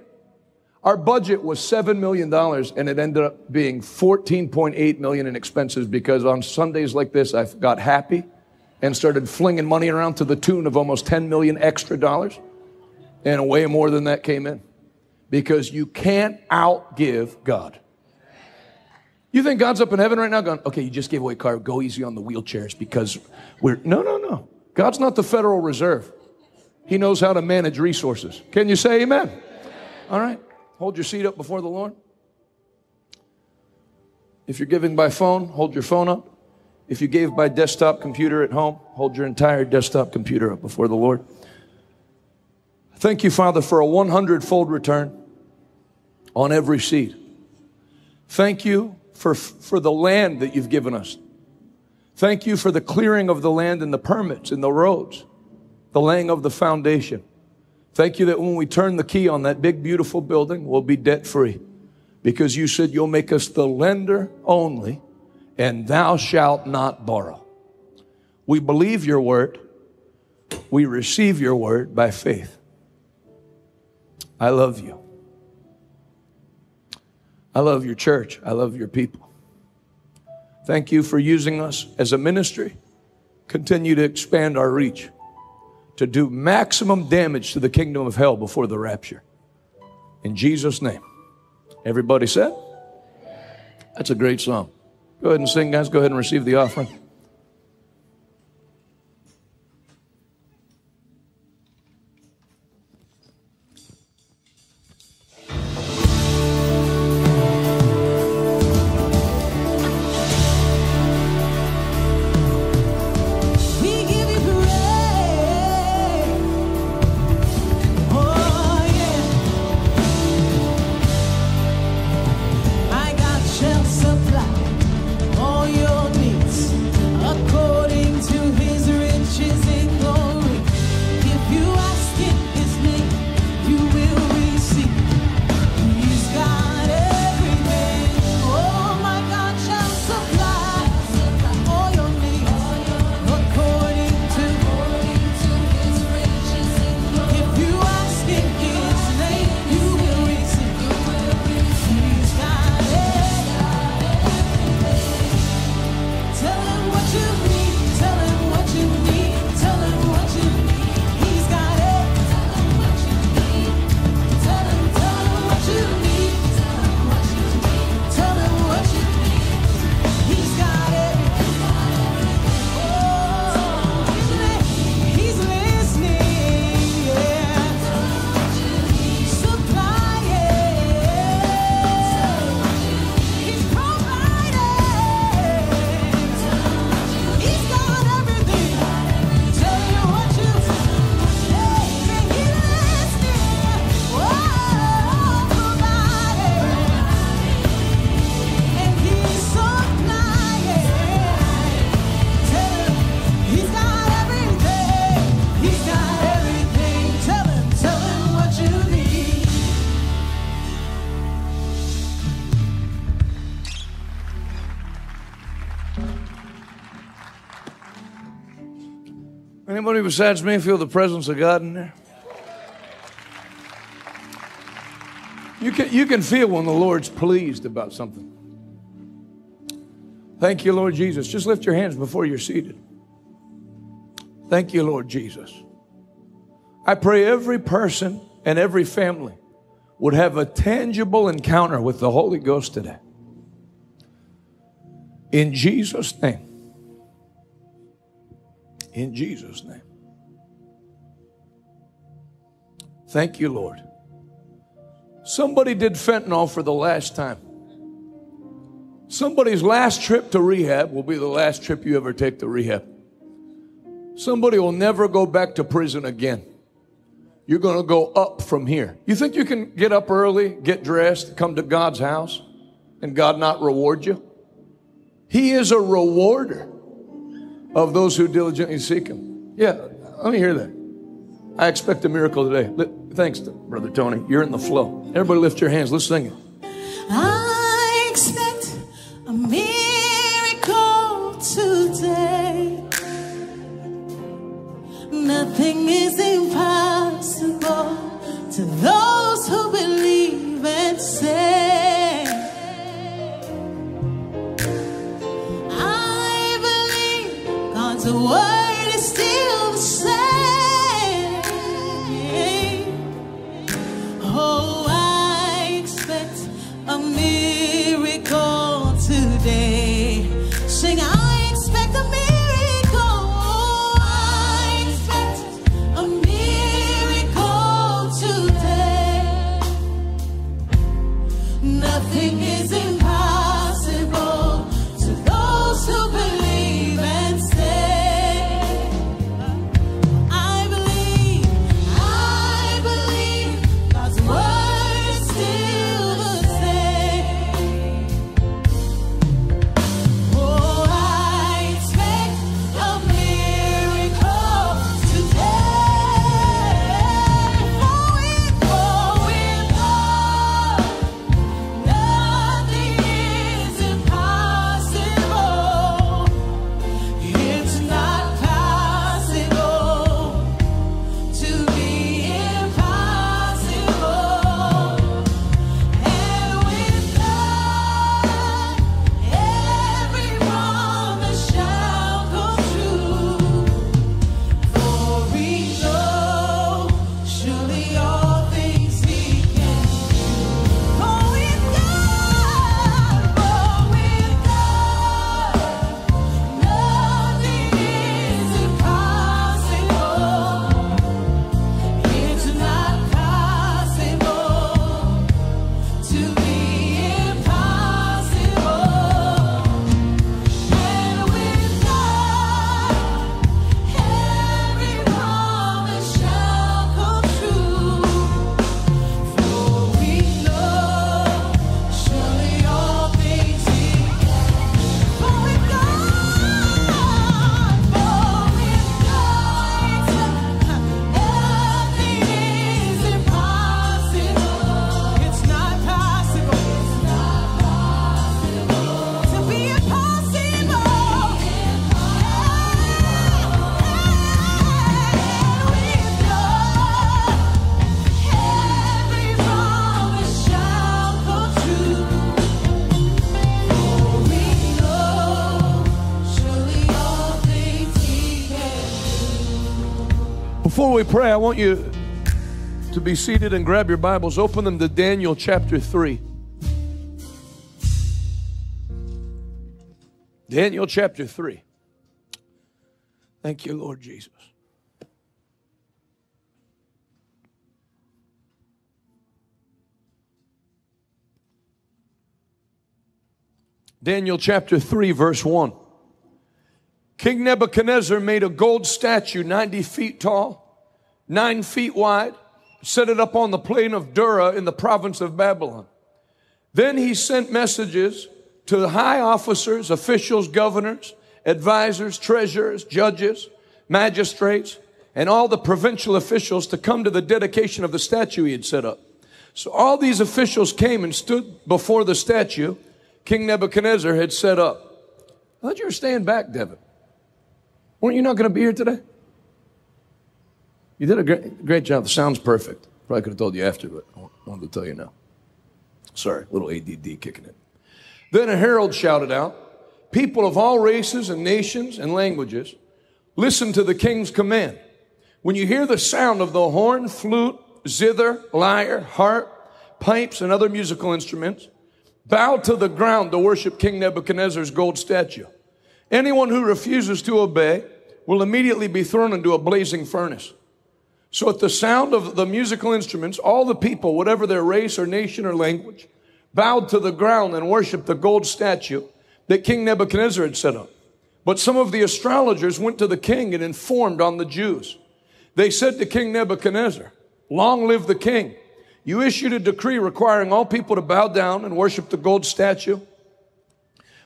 Our budget was $7 million and it ended up being 14.8 million in expenses because on Sundays like this, I got happy and started flinging money around to the tune of almost 10 million extra dollars. And way more than that came in because you can't outgive God. You think God's up in heaven right now going, okay, you just gave away a car, go easy on the wheelchairs because we're, no, no, no. God's not the Federal Reserve. He knows how to manage resources. Can you say amen? All right. Hold your seat up before the Lord. If you're giving by phone, hold your phone up. If you gave by desktop computer at home, hold your entire desktop computer up before the Lord. Thank you, Father, for a 100 fold return on every seed. Thank you for, for the land that you've given us. Thank you for the clearing of the land and the permits and the roads, the laying of the foundation. Thank you that when we turn the key on that big, beautiful building, we'll be debt free because you said you'll make us the lender only and thou shalt not borrow. We believe your word. We receive your word by faith. I love you. I love your church. I love your people. Thank you for using us as a ministry. Continue to expand our reach to do maximum damage to the kingdom of hell before the rapture. In Jesus' name. Everybody said? That's a great song. Go ahead and sing, guys. Go ahead and receive the offering. Besides me feel the presence of God in there? You can, you can feel when the Lord's pleased about something. Thank you, Lord Jesus. Just lift your hands before you're seated. Thank you, Lord Jesus. I pray every person and every family would have a tangible encounter with the Holy Ghost today. In Jesus' name. In Jesus' name. Thank you, Lord. Somebody did fentanyl for the last time. Somebody's last trip to rehab will be the last trip you ever take to rehab. Somebody will never go back to prison again. You're going to go up from here. You think you can get up early, get dressed, come to God's house, and God not reward you? He is a rewarder of those who diligently seek Him. Yeah, let me hear that. I expect a miracle today. Thanks, Brother Tony. You're in the flow. Everybody lift your hands. Let's sing it. I expect a miracle Before we pray, I want you to be seated and grab your Bibles. Open them to Daniel chapter 3. Daniel chapter 3. Thank you, Lord Jesus. Daniel chapter 3, verse 1. King Nebuchadnezzar made a gold statue 90 feet tall, 9 feet wide, set it up on the plain of Dura in the province of Babylon. Then he sent messages to the high officers, officials, governors, advisors, treasurers, judges, magistrates, and all the provincial officials to come to the dedication of the statue he had set up. So all these officials came and stood before the statue King Nebuchadnezzar had set up. I thought you were staying back, Devin. Weren't you not going to be here today? You did a great, great job. The sound's perfect. Probably could have told you after, but I wanted to tell you now. Sorry, little ADD kicking in. Then a herald shouted out, People of all races and nations and languages, listen to the king's command. When you hear the sound of the horn, flute, zither, lyre, harp, pipes, and other musical instruments, bow to the ground to worship King Nebuchadnezzar's gold statue. Anyone who refuses to obey will immediately be thrown into a blazing furnace. So, at the sound of the musical instruments, all the people, whatever their race or nation or language, bowed to the ground and worshiped the gold statue that King Nebuchadnezzar had set up. But some of the astrologers went to the king and informed on the Jews. They said to King Nebuchadnezzar, Long live the king. You issued a decree requiring all people to bow down and worship the gold statue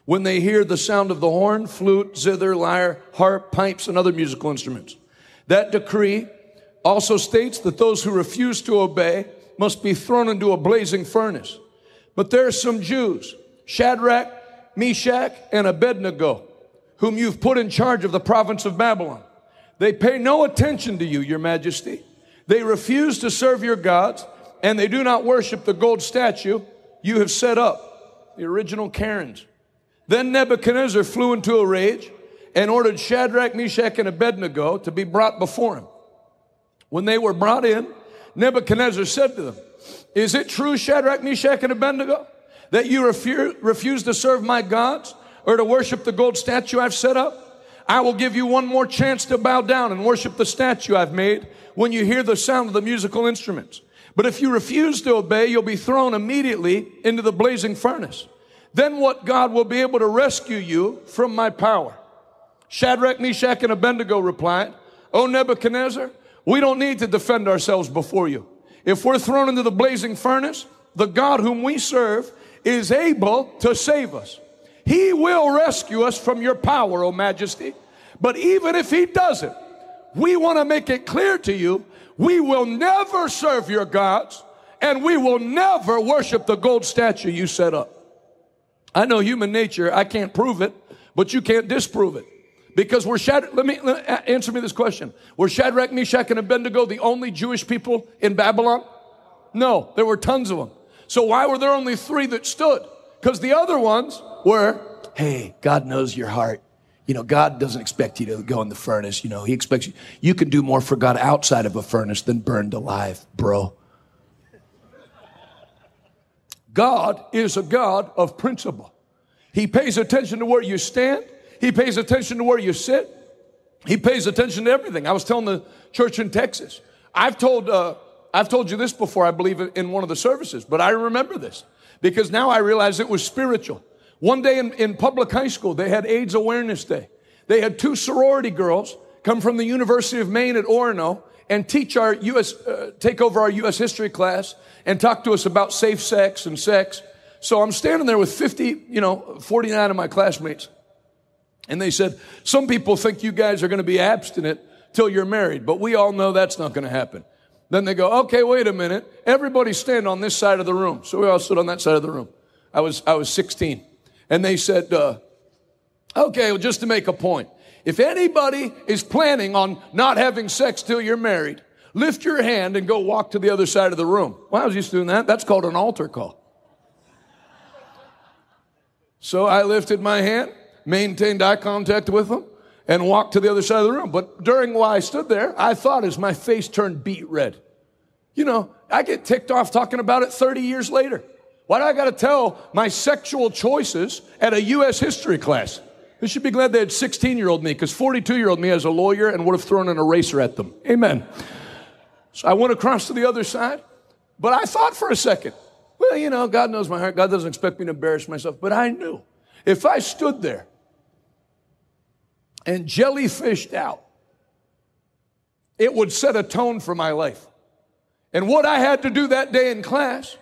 when they hear the sound of the horn, flute, zither, lyre, harp, pipes, and other musical instruments. That decree also states that those who refuse to obey must be thrown into a blazing furnace. But there are some Jews, Shadrach, Meshach, and Abednego, whom you've put in charge of the province of Babylon. They pay no attention to you, your majesty. They refuse to serve your gods, and they do not worship the gold statue you have set up, the original Karens. Then Nebuchadnezzar flew into a rage and ordered Shadrach, Meshach, and Abednego to be brought before him. When they were brought in, Nebuchadnezzar said to them, Is it true, Shadrach, Meshach, and Abednego, that you refu- refuse to serve my gods or to worship the gold statue I've set up? I will give you one more chance to bow down and worship the statue I've made when you hear the sound of the musical instruments. But if you refuse to obey, you'll be thrown immediately into the blazing furnace. Then what God will be able to rescue you from my power? Shadrach, Meshach, and Abednego replied, O Nebuchadnezzar, we don't need to defend ourselves before you. If we're thrown into the blazing furnace, the God whom we serve is able to save us. He will rescue us from your power, O majesty. But even if he doesn't, we want to make it clear to you, we will never serve your gods and we will never worship the gold statue you set up. I know human nature, I can't prove it, but you can't disprove it. Because we're Shadrach, let me, let me answer me this question. Were Shadrach, Meshach, and Abednego the only Jewish people in Babylon? No, there were tons of them. So why were there only three that stood? Because the other ones were, hey, God knows your heart. You know, God doesn't expect you to go in the furnace. You know, He expects you. You can do more for God outside of a furnace than burned alive, bro. God is a God of principle. He pays attention to where you stand. He pays attention to where you sit. He pays attention to everything. I was telling the church in Texas. I've told, uh, I've told you this before, I believe, in one of the services, but I remember this because now I realize it was spiritual. One day in, in public high school, they had AIDS Awareness Day. They had two sorority girls come from the University of Maine at Orono and teach our U.S., uh, take over our U.S. history class and talk to us about safe sex and sex. So I'm standing there with 50, you know, 49 of my classmates. And they said, some people think you guys are going to be abstinent till you're married, but we all know that's not going to happen. Then they go, okay, wait a minute. Everybody stand on this side of the room. So we all stood on that side of the room. I was, I was 16. And they said, uh, okay, well, just to make a point. If anybody is planning on not having sex till you're married, lift your hand and go walk to the other side of the room. Well, I was used to doing that. That's called an altar call. So I lifted my hand, maintained eye contact with them, and walked to the other side of the room. But during while I stood there, I thought as my face turned beet red. You know, I get ticked off talking about it 30 years later. Why do I got to tell my sexual choices at a U.S. history class? They should be glad they had 16 year old me because 42 year old me as a lawyer and would have thrown an eraser at them. Amen. So I went across to the other side, but I thought for a second, well, you know, God knows my heart. God doesn't expect me to embarrass myself. But I knew if I stood there and jellyfished out, it would set a tone for my life. And what I had to do that day in class,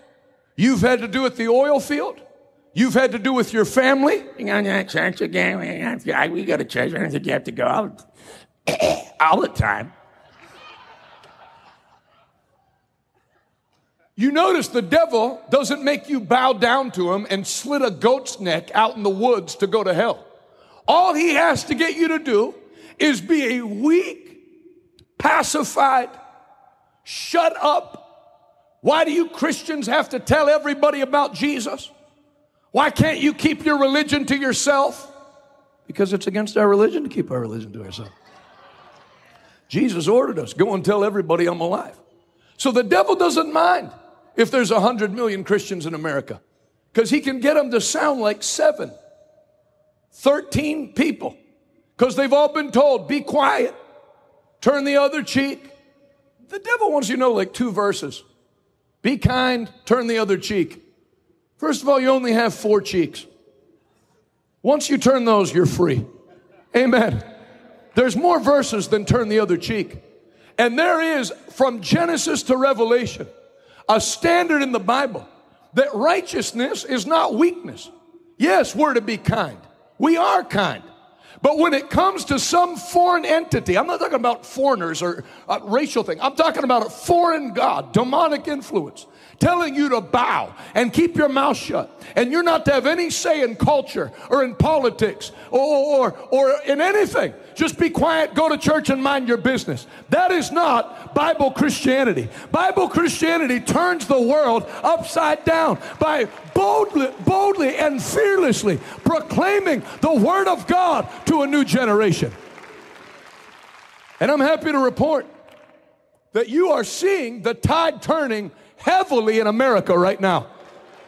you've had to do at the oil field. You've had to do with your family. You go to church again. We go to church. I think you have to go all, all the time. You notice the devil doesn't make you bow down to him and slit a goat's neck out in the woods to go to hell. All he has to get you to do is be a weak, pacified Shut up. Why do you Christians have to tell everybody about Jesus? Why can't you keep your religion to yourself? Because it's against our religion to keep our religion to ourselves. Jesus ordered us go and tell everybody I'm alive. So the devil doesn't mind if there's 100 million Christians in America because he can get them to sound like seven, 13 people because they've all been told, be quiet, turn the other cheek. The devil wants you to know like two verses be kind, turn the other cheek. First of all, you only have four cheeks. Once you turn those, you're free. Amen. There's more verses than turn the other cheek. And there is, from Genesis to Revelation, a standard in the Bible that righteousness is not weakness. Yes, we're to be kind. We are kind. But when it comes to some foreign entity, I'm not talking about foreigners or a racial thing. I'm talking about a foreign God, demonic influence telling you to bow and keep your mouth shut. And you're not to have any say in culture or in politics or, or, or in anything. Just be quiet, go to church, and mind your business. That is not Bible Christianity. Bible Christianity turns the world upside down by boldly, boldly and fearlessly proclaiming the Word of God to a new generation. And I'm happy to report that you are seeing the tide turning heavily in America right now.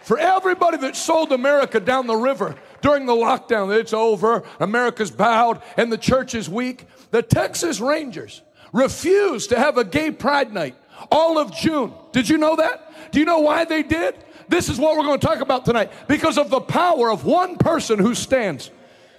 For everybody that sold America down the river during the lockdown, it's over, America's bowed, and the church is weak. The Texas Rangers refused to have a gay pride night all of June. Did you know that? Do you know why they did? This is what we're going to talk about tonight because of the power of one person who stands.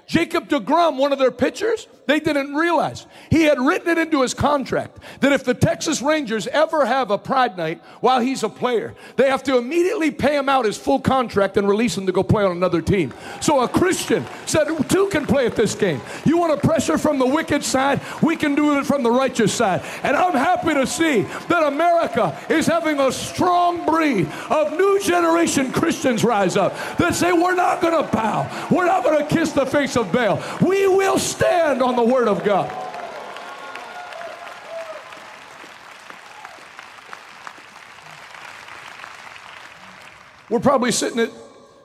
Jacob DeGrom, one of their pitchers, they didn't realize. He had written it into his contract that if the Texas Rangers ever have a pride night while he's a player, they have to immediately pay him out his full contract and release him to go play on another team. So a Christian said, two can play at this game. You want a pressure from the wicked side? We can do it from the righteous side. And I'm happy to see that America is having a strong breed of new generation Christians rise up that say, we're not going to bow. We're not going to kiss the face of Baal. We will stand on the Word of God. We're probably sitting at,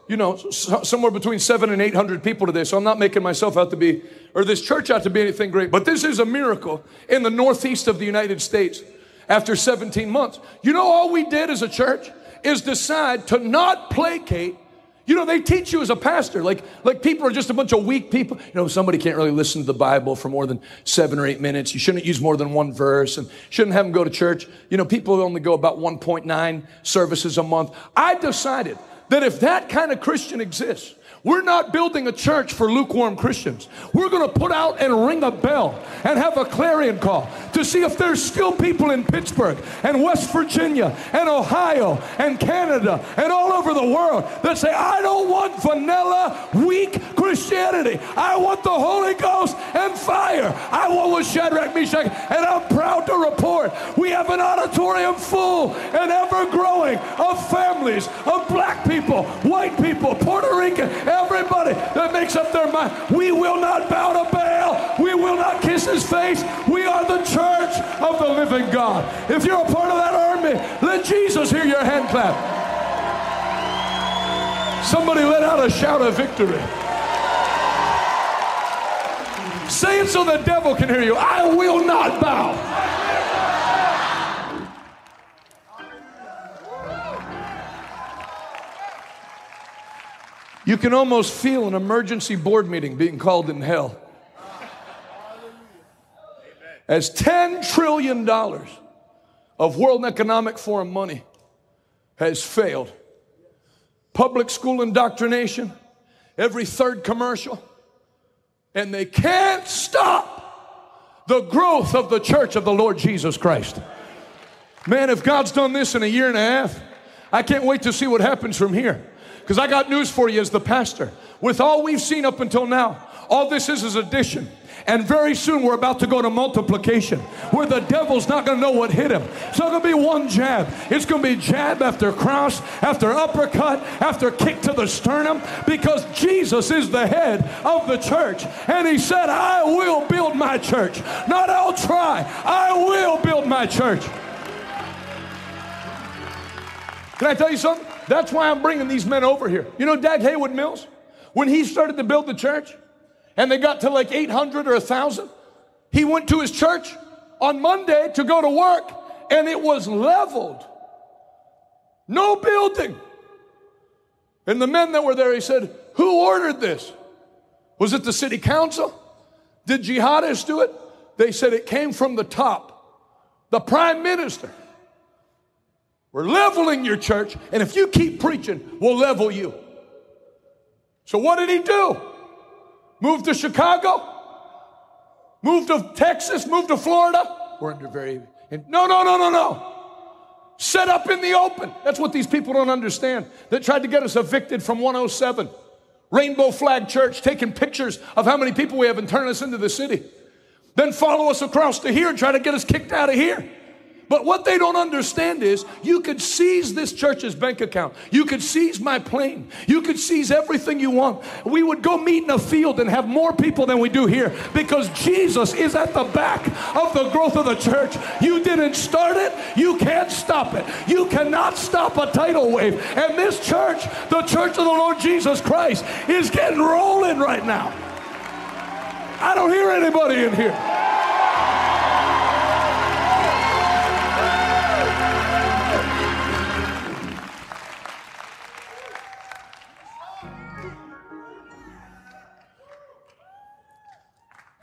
you know, somewhere between seven and 800 people today. So I'm not making myself out to be, or this church out to be anything great. But this is a miracle in the northeast of the United States after 17 months. You know, all we did as a church is decide to not placate you know, they teach you as a pastor, like, like people are just a bunch of weak people. You know, somebody can't really listen to the Bible for more than seven or eight minutes. You shouldn't use more than one verse and shouldn't have them go to church. You know, people only go about 1.9 services a month. I decided that if that kind of Christian exists, we're not building a church for lukewarm Christians. We're going to put out and ring a bell and have a clarion call to see if there's still people in Pittsburgh and West Virginia and Ohio and Canada and all over the world that say, I don't want vanilla, weak Christianity. I want the Holy Ghost and fire. I want what Shadrach, Meshach, and I'm proud to report we have an auditorium full and ever growing of families, of black people, white people, Puerto Rican, Everybody that makes up their mind, we will not bow to Baal. We will not kiss his face. We are the church of the living God. If you're a part of that army, let Jesus hear your hand clap. Somebody let out a shout of victory. Say it so the devil can hear you. I will not bow. You can almost feel an emergency board meeting being called in hell. As $10 trillion of World Economic Forum money has failed, public school indoctrination, every third commercial, and they can't stop the growth of the church of the Lord Jesus Christ. Man, if God's done this in a year and a half, I can't wait to see what happens from here. Because I got news for you as the pastor. With all we've seen up until now, all this is is addition. And very soon we're about to go to multiplication where the devil's not going to know what hit him. It's not going to be one jab. It's going to be jab after cross, after uppercut, after kick to the sternum because Jesus is the head of the church. And he said, I will build my church. Not I'll try. I will build my church. Can I tell you something? That's why I'm bringing these men over here. You know Dag Heward-Mills? When he started to build the church and they got to like 800 or 1,000, he went to his church on Monday to go to work and it was leveled. No building. And the men that were there, he said, Who ordered this? Was it the city council? Did jihadists do it? They said it came from the top. The prime minister. We're leveling your church, and if you keep preaching, we'll level you. So, what did he do? Move to Chicago? Move to Texas? Move to Florida? We're under very. No, no, no, no, no. Set up in the open. That's what these people don't understand. That tried to get us evicted from 107. Rainbow Flag Church taking pictures of how many people we have and turning us into the city. Then follow us across to here and try to get us kicked out of here. But what they don't understand is you could seize this church's bank account. You could seize my plane. You could seize everything you want. We would go meet in a field and have more people than we do here because Jesus is at the back of the growth of the church. You didn't start it. You can't stop it. You cannot stop a tidal wave. And this church, the church of the Lord Jesus Christ, is getting rolling right now. I don't hear anybody in here.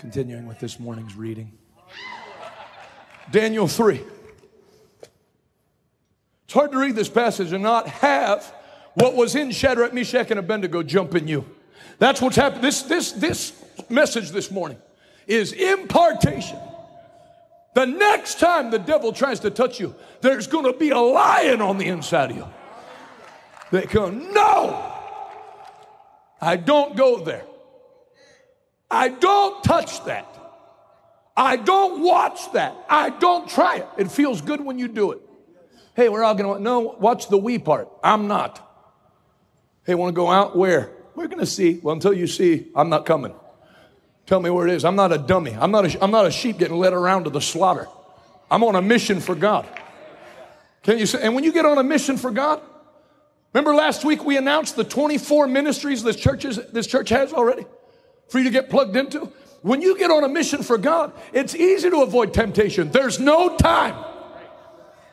Continuing with this morning's reading. Daniel 3. It's hard to read this passage and not have what was in Shadrach, Meshach, and Abednego jump in you. That's what's happened. This, this, this message this morning is impartation. The next time the devil tries to touch you, there's going to be a lion on the inside of you. They go, no, I don't go there. I don't touch that. I don't watch that. I don't try it. It feels good when you do it. Hey, we're all going to, no, watch the we part. I'm not. Hey, want to go out? Where? We're going to see. Well, until you see, I'm not coming. Tell me where it is. I'm not a dummy. I'm not a, I'm not a sheep getting led around to the slaughter. I'm on a mission for God. Can you say? And when you get on a mission for God, remember last week we announced the 24 ministries this this church has already? For you to get plugged into. When you get on a mission for God, it's easy to avoid temptation. There's no time.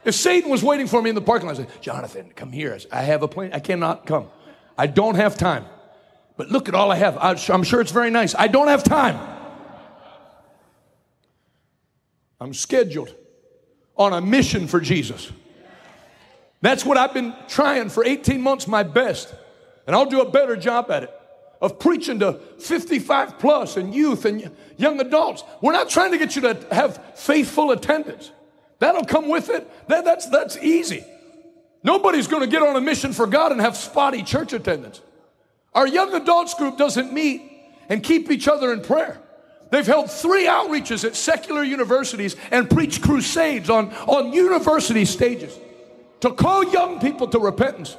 If Satan was waiting for me in the parking lot, I'd say, Jonathan, come here. I have a plane. I cannot come. I don't have time. But look at all I have. I'm sure it's very nice. I don't have time. I'm scheduled on a mission for Jesus. That's what I've been trying for 18 months, my best. And I'll do a better job at it of preaching to 55 plus and youth and young adults. We're not trying to get you to have faithful attendance. That'll come with it. That, that's, that's easy. Nobody's going to get on a mission for God and have spotty church attendance. Our young adults group doesn't meet and keep each other in prayer. They've held three outreaches at secular universities and preached crusades on, on university stages to call young people to repentance,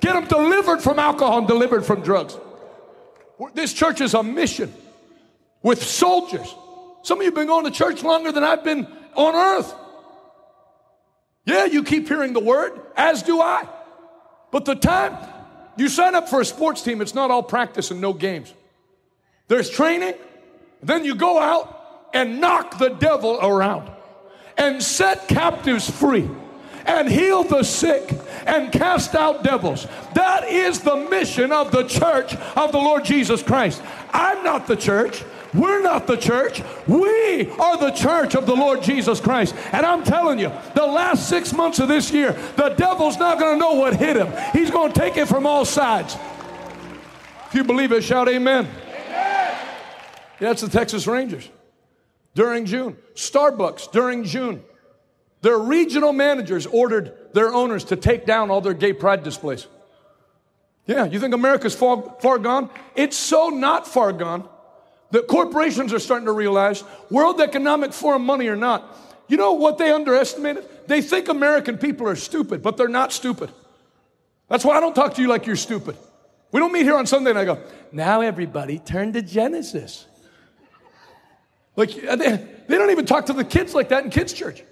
get them delivered from alcohol and delivered from drugs. This church is a mission with soldiers. Some of you have been going to church longer than I've been on earth. Yeah, you keep hearing the word, as do I. But the time you sign up for a sports team, it's not all practice and no games. There's training, then you go out and knock the devil around and set captives free and heal the sick and cast out devils. That is the mission of the church of the Lord Jesus Christ. I'm not the church. We're not the church. We are the church of the Lord Jesus Christ. And I'm telling you, the last six months of this year, the devil's not going to know what hit him. He's going to take it from all sides. If you believe it, shout amen. amen. Yeah, it's the Texas Rangers during June. Starbucks during June. Their regional managers ordered their owners to take down all their gay pride displays. Yeah, you think America's far, far gone? It's so not far gone that corporations are starting to realize, World Economic Forum money or not, you know what they underestimated? They think American people are stupid, but they're not stupid. That's why I don't talk to you like you're stupid. We don't meet here on Sunday and I go, now everybody turn to Genesis. Like, they, they don't even talk to the kids like that in kids' church.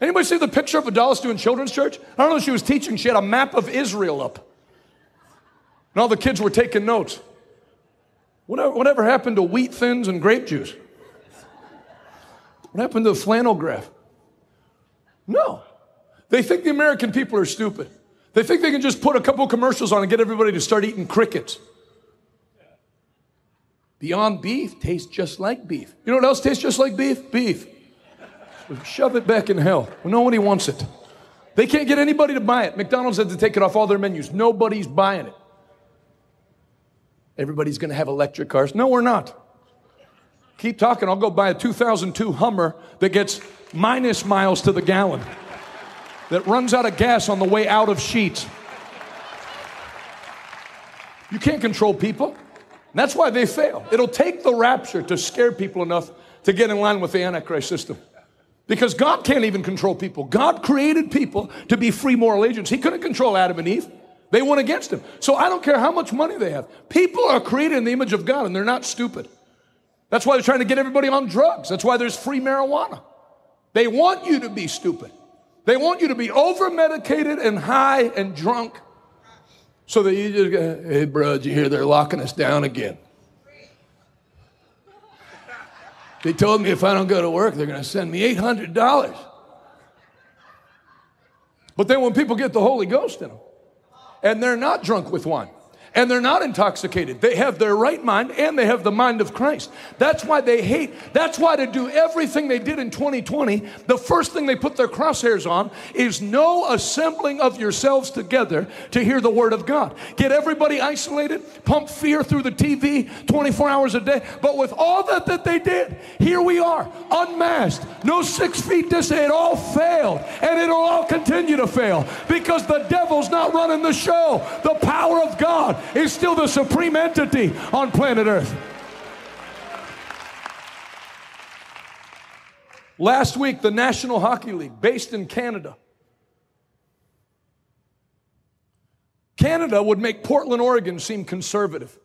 Anybody see the picture of Adalis doing children's church? I don't know if she was teaching. She had a map of Israel up. And all the kids were taking notes. Whatever, whatever happened to wheat thins and grape juice? What happened to the flannel graph? No. They think the American people are stupid. They think they can just put a couple commercials on and get everybody to start eating crickets. Beyond beef tastes just like beef. You know what else tastes just like beef? Beef. Shove it back in hell. Nobody wants it. They can't get anybody to buy it. McDonald's had to take it off all their menus. Nobody's buying it. Everybody's going to have electric cars. No, we're not. Keep talking. I'll go buy a 2002 Hummer that gets minus miles to the gallon, that runs out of gas on the way out of Sheetz. You can't control people. That's why they fail. It'll take the rapture to scare people enough to get in line with the Antichrist system. Because God can't even control people. God created people to be free moral agents. He couldn't control Adam and Eve. They went against him. So I don't care how much money they have. People are created in the image of God and they're not stupid. That's why they're trying to get everybody on drugs. That's why there's free marijuana. They want you to be stupid. They want you to be over medicated and high and drunk so that you uh, just go, hey, bro, did you hear they're locking us down again? They told me if I don't go to work, they're going to send me $800. But then when people get the Holy Ghost in them, and they're not drunk with wine, and they're not intoxicated. They have their right mind and they have the mind of Christ. That's why they hate. That's why to do everything they did in 2020, the first thing they put their crosshairs on is no assembling of yourselves together to hear the word of God. Get everybody isolated, pump fear through the TV 24 hours a day. But with all that that they did, here we are, unmasked, no six feet distance. It all failed, and it'll all continue to fail because the devil's not running the show. The power of God is still the supreme entity on planet Earth. Last week, the National Hockey League, based in Canada, Canada would make Portland, Oregon seem conservative.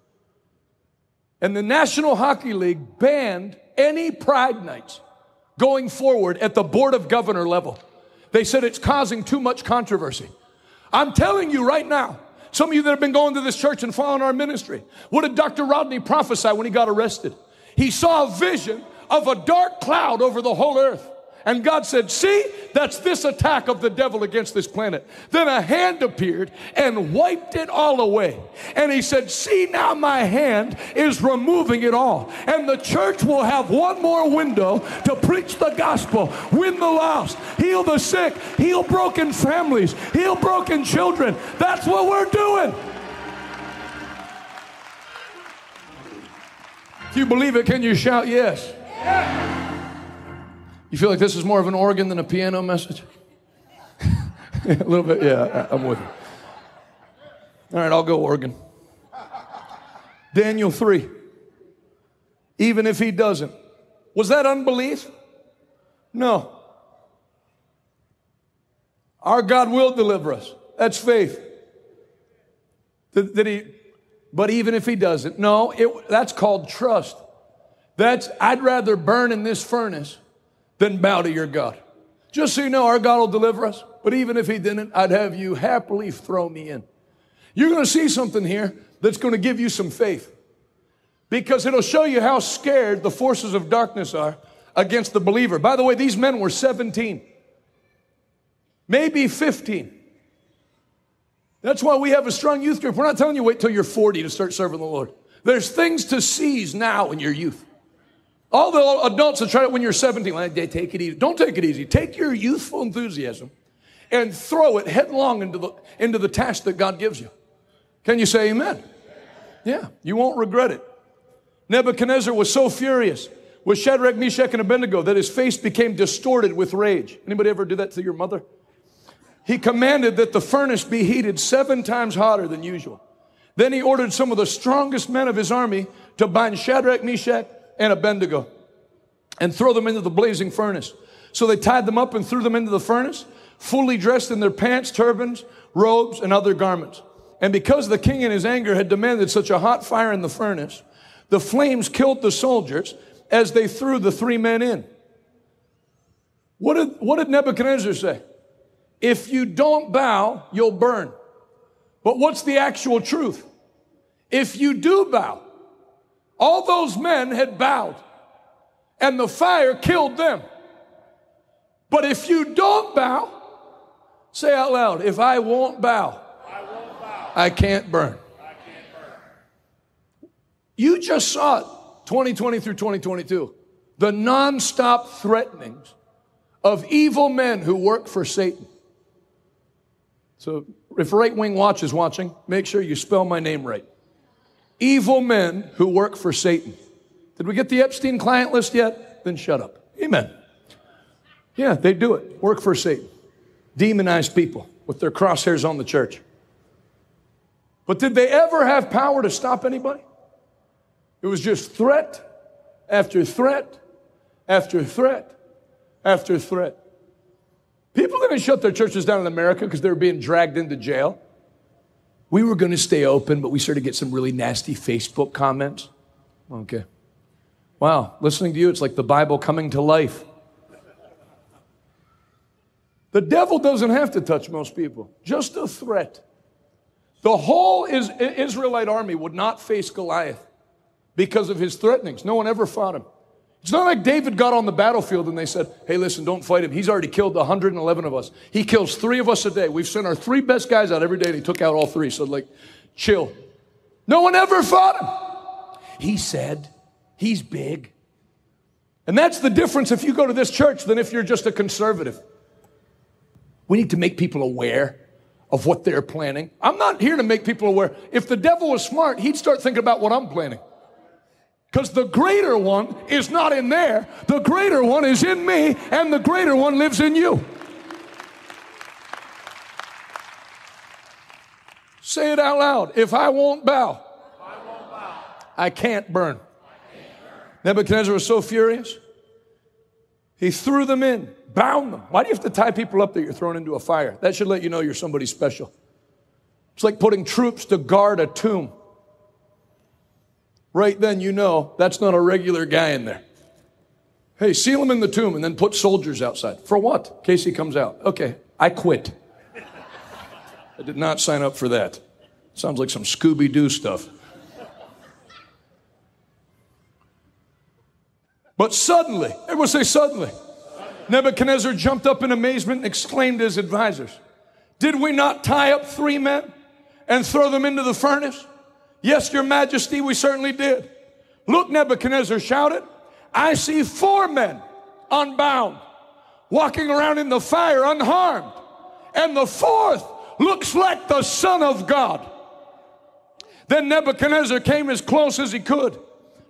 And the National Hockey League banned any pride nights going forward at the Board of Governor level. They said it's causing too much controversy. I'm telling you right now, some of you that have been going to this church and following our ministry, what did Dr. Rodney prophesy when he got arrested? He saw a vision of a dark cloud over the whole earth. And God said, See, that's this attack of the devil against this planet. Then a hand appeared and wiped it all away. And he said, See, now my hand is removing it all. And the church will have one more window to preach the gospel, win the lost, heal the sick, heal broken families, heal broken children. That's what we're doing. If you believe it, can you shout yes? You feel like this is more of an organ than a piano message? a little bit, yeah, I'm with you. All right, I'll go organ. Daniel 3. Even if he doesn't. Was that unbelief? No. Our God will deliver us. That's faith. That, he, but even if he doesn't, no, it, that's called trust. That's, I'd rather burn in this furnace than bow to your God. Just so you know, our God will deliver us. But even if he didn't, I'd have you happily throw me in. You're going to see something here that's going to give you some faith because it'll show you how scared the forces of darkness are against the believer. By the way, these men were 17, maybe 15. That's why we have a strong youth group. We're not telling you wait till you're 40 to start serving the Lord. There's things to seize now in your youth. All the adults that try it when you're 17, like, they take it easy. Don't take it easy. Take your youthful enthusiasm and throw it headlong into the, into the task that God gives you. Can you say amen? Yeah, you won't regret it. Nebuchadnezzar was so furious with Shadrach, Meshach, and Abednego that his face became distorted with rage. Anybody ever do that to your mother? He commanded that the furnace be heated seven times hotter than usual. Then he ordered some of the strongest men of his army to bind Shadrach, Meshach, and Abednego and throw them into the blazing furnace. So they tied them up and threw them into the furnace, fully dressed in their pants, turbans, robes, and other garments. And because the king in his anger had demanded such a hot fire in the furnace, the flames killed the soldiers as they threw the three men in. What did, what did Nebuchadnezzar say? If you don't bow, you'll burn. But what's the actual truth? If you do bow, all those men had bowed and the fire killed them. But if you don't bow, say out loud, if I won't bow, I, won't bow. I can't burn. I can't burn. You just saw it 2020 through 2022. The nonstop threatenings of evil men who work for Satan. So if Right Wing Watch is watching, make sure you spell my name right. Evil men who work for Satan. Did we get the Epstein client list yet? Then shut up. Amen. Yeah, they do it. Work for Satan. Demonize people with their crosshairs on the church. But did they ever have power to stop anybody? It was just threat after threat after threat after threat. People to shut their churches down in America because they were being dragged into jail. We were going to stay open, but we started to get some really nasty Facebook comments. Okay. Wow, listening to you, it's like the Bible coming to life. The devil doesn't have to touch most people, just a threat. The whole Israelite army would not face Goliath because of his threatenings. No one ever fought him. It's not like David got on the battlefield and they said, hey, listen, don't fight him. He's already killed 111 of us. He kills three of us a day. We've sent our three best guys out every day and he took out all three. So, like, chill. No one ever fought him. He said, he's big. And that's the difference if you go to this church than if you're just a conservative. We need to make people aware of what they're planning. I'm not here to make people aware. If the devil was smart, he'd start thinking about what I'm planning. Because the greater one is not in there, the greater one is in me, and the greater one lives in you. Say it out loud. If I won't bow, I, won't bow. I can't burn. Can't burn. Nebuchadnezzar was so furious, he threw them in, bound them. Why do you have to tie people up that you're thrown into a fire? That should let you know you're somebody special. It's like putting troops to guard a tomb right then you know that's not a regular guy in there. Hey, seal him in the tomb and then put soldiers outside. For what? Casey comes out. Okay, I quit. I did not sign up for that. Sounds like some Scooby Doo stuff. But suddenly, everyone say suddenly, Nebuchadnezzar jumped up in amazement and exclaimed to his advisors, Did we not tie up three men and throw them into the furnace? Yes, your majesty, we certainly did. Look, Nebuchadnezzar shouted, I see four men unbound, walking around in the fire unharmed. And the fourth looks like the Son of God. Then Nebuchadnezzar came as close as he could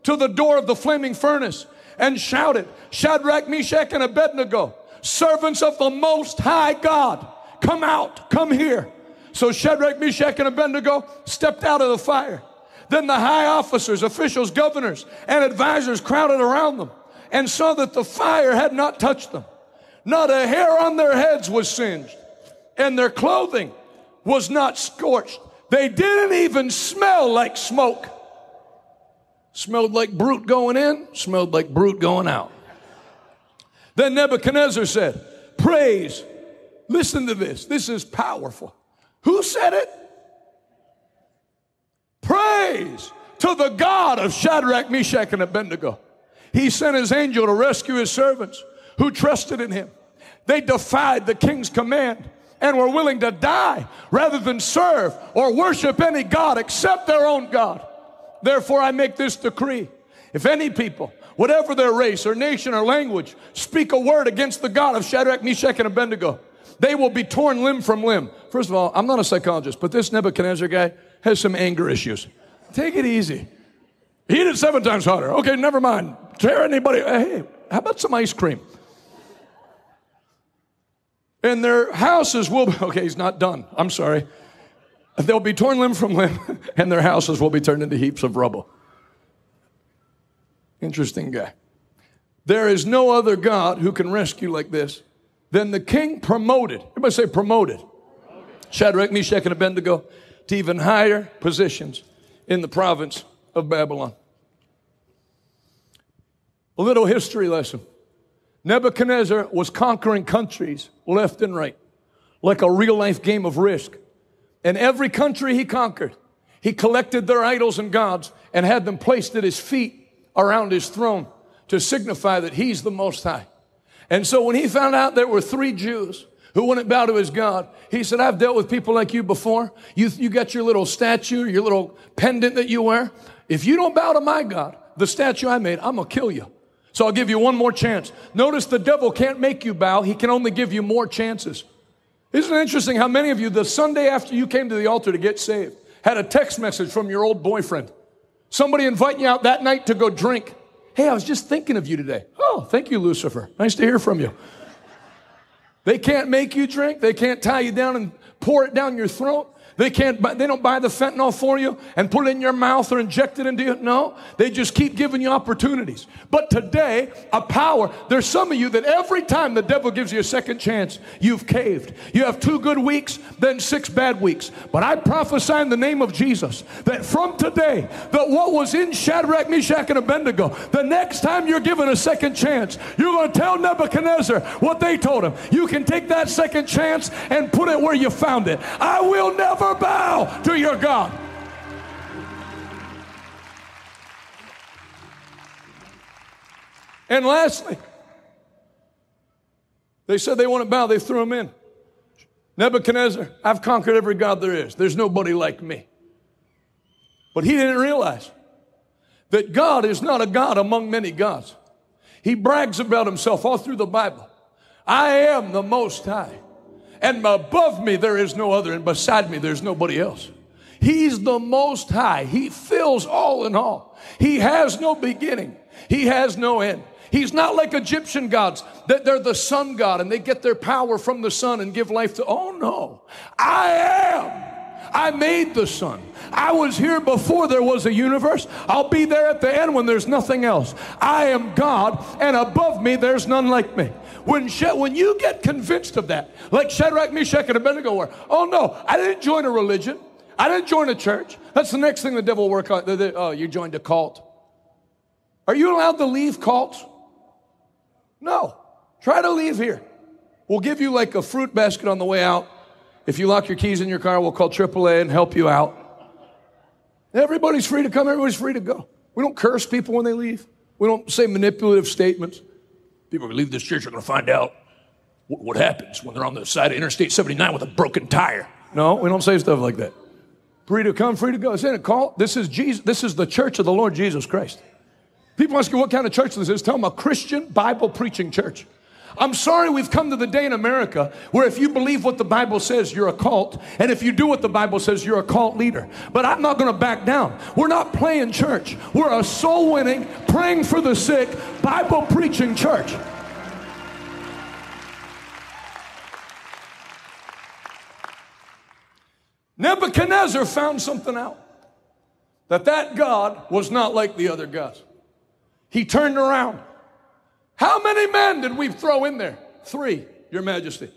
to the door of the flaming furnace and shouted, Shadrach, Meshach, and Abednego, servants of the Most High God, come out, come here. So Shadrach, Meshach, and Abednego stepped out of the fire. Then the high officers, officials, governors, and advisors crowded around them and saw that the fire had not touched them. Not a hair on their heads was singed, and their clothing was not scorched. They didn't even smell like smoke. Smelled like Brut going in, smelled like Brut going out. Then Nebuchadnezzar said, Praise. Listen to this. This is powerful. Who said it? Praise to the God of Shadrach, Meshach, and Abednego. He sent his angel to rescue his servants who trusted in him. They defied the king's command and were willing to die rather than serve or worship any God except their own God. Therefore, I make this decree. If any people, whatever their race or nation or language, speak a word against the God of Shadrach, Meshach, and Abednego, they will be torn limb from limb. First of all, I'm not a psychologist, but this Nebuchadnezzar guy has some anger issues. Take it easy. Heat it seven times hotter. Okay, never mind. Tear anybody. Uh, hey, how about some ice cream? And their houses will be, okay, he's not done. I'm sorry. They'll be torn limb from limb, and their houses will be turned into heaps of rubble. Interesting guy. There is no other God who can rescue like this then the king promoted, everybody say promoted, Shadrach, Meshach, and Abednego to even higher positions in the province of Babylon. A little history lesson. Nebuchadnezzar was conquering countries left and right, like a real life game of risk. And every country he conquered, he collected their idols and gods and had them placed at his feet around his throne to signify that he's the Most High. And so when he found out there were three Jews who wouldn't bow to his God, he said, I've dealt with people like you before. You, you got your little statue, your little pendant that you wear. If you don't bow to my God, the statue I made, I'm going to kill you. So I'll give you one more chance. Notice the devil can't make you bow. He can only give you more chances. Isn't it interesting how many of you, the Sunday after you came to the altar to get saved, had a text message from your old boyfriend? Somebody inviting you out that night to go drink. Hey, I was just thinking of you today. Oh, thank you, Lucifer. Nice to hear from you. They can't make you drink. They can't tie you down and pour it down your throat. They can't, buy, they don't buy the fentanyl for you and put it in your mouth or inject it into you. No, they just keep giving you opportunities. But today, a power, there's some of you that every time the devil gives you a second chance, you've caved. You have two good weeks, then six bad weeks. But I prophesy in the name of Jesus that from today, that what was in Shadrach, Meshach, and Abednego, the next time you're given a second chance, you're going to tell Nebuchadnezzar what they told him. You can take that second chance and put it where you found it. I will never bow to your God. And lastly, they said they want to bow, they threw him in. Nebuchadnezzar, I've conquered every God there is. There's nobody like me. But he didn't realize that God is not a God among many gods. He brags about himself all through the Bible. I am the Most High and above me there is no other, and beside me there's nobody else. He's the most high. He fills all in all. He has no beginning. He has no end. He's not like Egyptian gods that they're the sun god and they get their power from the sun and give life to. Oh no, I am. I made the sun. I was here before there was a universe. I'll be there at the end when there's nothing else. I am God, and above me there's none like me. When, when you get convinced of that, like Shadrach, Meshach, and Abednego were, oh no, I didn't join a religion. I didn't join a church. That's the next thing the devil work on. Oh, you joined a cult. Are you allowed to leave cults? No. Try to leave here. We'll give you like a fruit basket on the way out. If you lock your keys in your car, we'll call AAA and help you out. Everybody's free to come, everybody's free to go. We don't curse people when they leave. We don't say manipulative statements. People who leave this church are going to find out what, happens when they're on the side of Interstate 79 with a broken tire. No, we don't say stuff like that. Free to come, free to go. That a call? This is Jesus. This is the church of the Lord Jesus Christ. People ask you what kind of church this is. Tell them a Christian Bible preaching church. I'm sorry we've come to the day in America where if you believe what the Bible says, you're a cult. And if you do what the Bible says, you're a cult leader. But I'm not going to back down. We're not playing church. We're a soul winning, praying for the sick, Bible preaching church. Nebuchadnezzar found something out that that God was not like the other gods. He turned around how many men did we throw in there? Three, Your Majesty.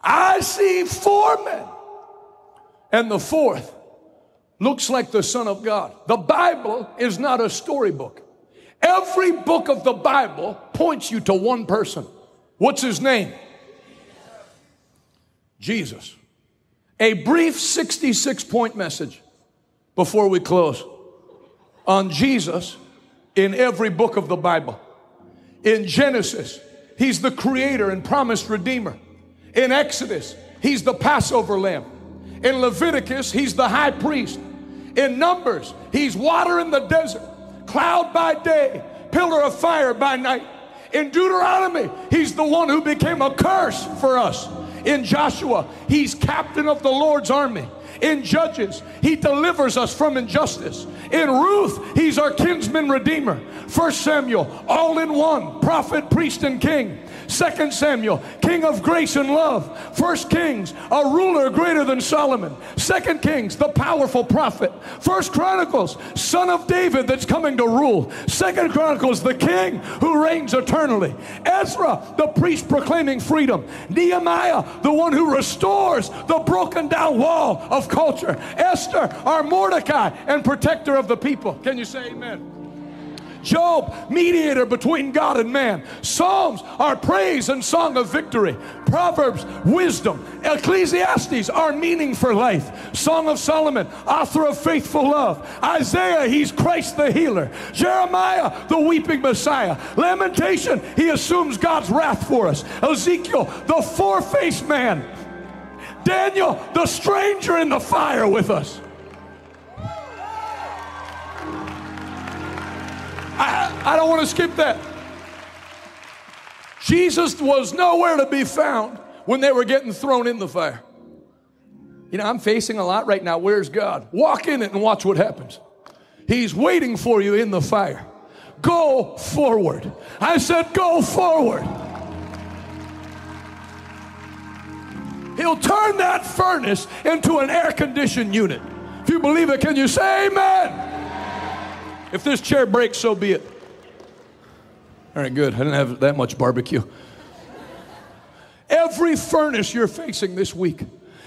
I see four men. And the fourth looks like the Son of God. The Bible is not a storybook. Every book of the Bible points you to one person. What's his name? Jesus. A brief 66 point message before we close on Jesus in every book of the Bible. In Genesis, he's the creator and promised redeemer. In Exodus, he's the Passover lamb. In Leviticus, he's the high priest. In Numbers, he's water in the desert, cloud by day, pillar of fire by night. In Deuteronomy, he's the one who became a curse for us. In Joshua, he's captain of the Lord's army. In Judges, he delivers us from injustice. In Ruth, he's our kinsman redeemer. First Samuel, all in one, prophet, priest, and king. Second Samuel, king of grace and love. First Kings, a ruler greater than Solomon. Second Kings, the powerful prophet. First Chronicles, son of David that's coming to rule. Second Chronicles, the king who reigns eternally. Ezra, the priest proclaiming freedom. Nehemiah, the one who restores the broken down wall of culture. Esther, our Mordecai and protector of the people. Can you say amen? Job, mediator between God and man. Psalms are praise and song of victory. Proverbs, wisdom. Ecclesiastes, our meaning for life. Song of Solomon, author of faithful love. Isaiah, he's Christ the healer. Jeremiah, the weeping Messiah. Lamentation, he assumes God's wrath for us. Ezekiel, the four faced man. Daniel, the stranger in the fire with us. I, I don't want to skip that. Jesus was nowhere to be found when they were getting thrown in the fire. You know, I'm facing a lot right now. Where's God? Walk in it and watch what happens. He's waiting for you in the fire. Go forward. I said, go forward. He'll turn that furnace into an air conditioned unit. If you believe it, can you say amen? If this chair breaks, so be it. All right, good. I didn't have that much barbecue. Every furnace you're facing this week,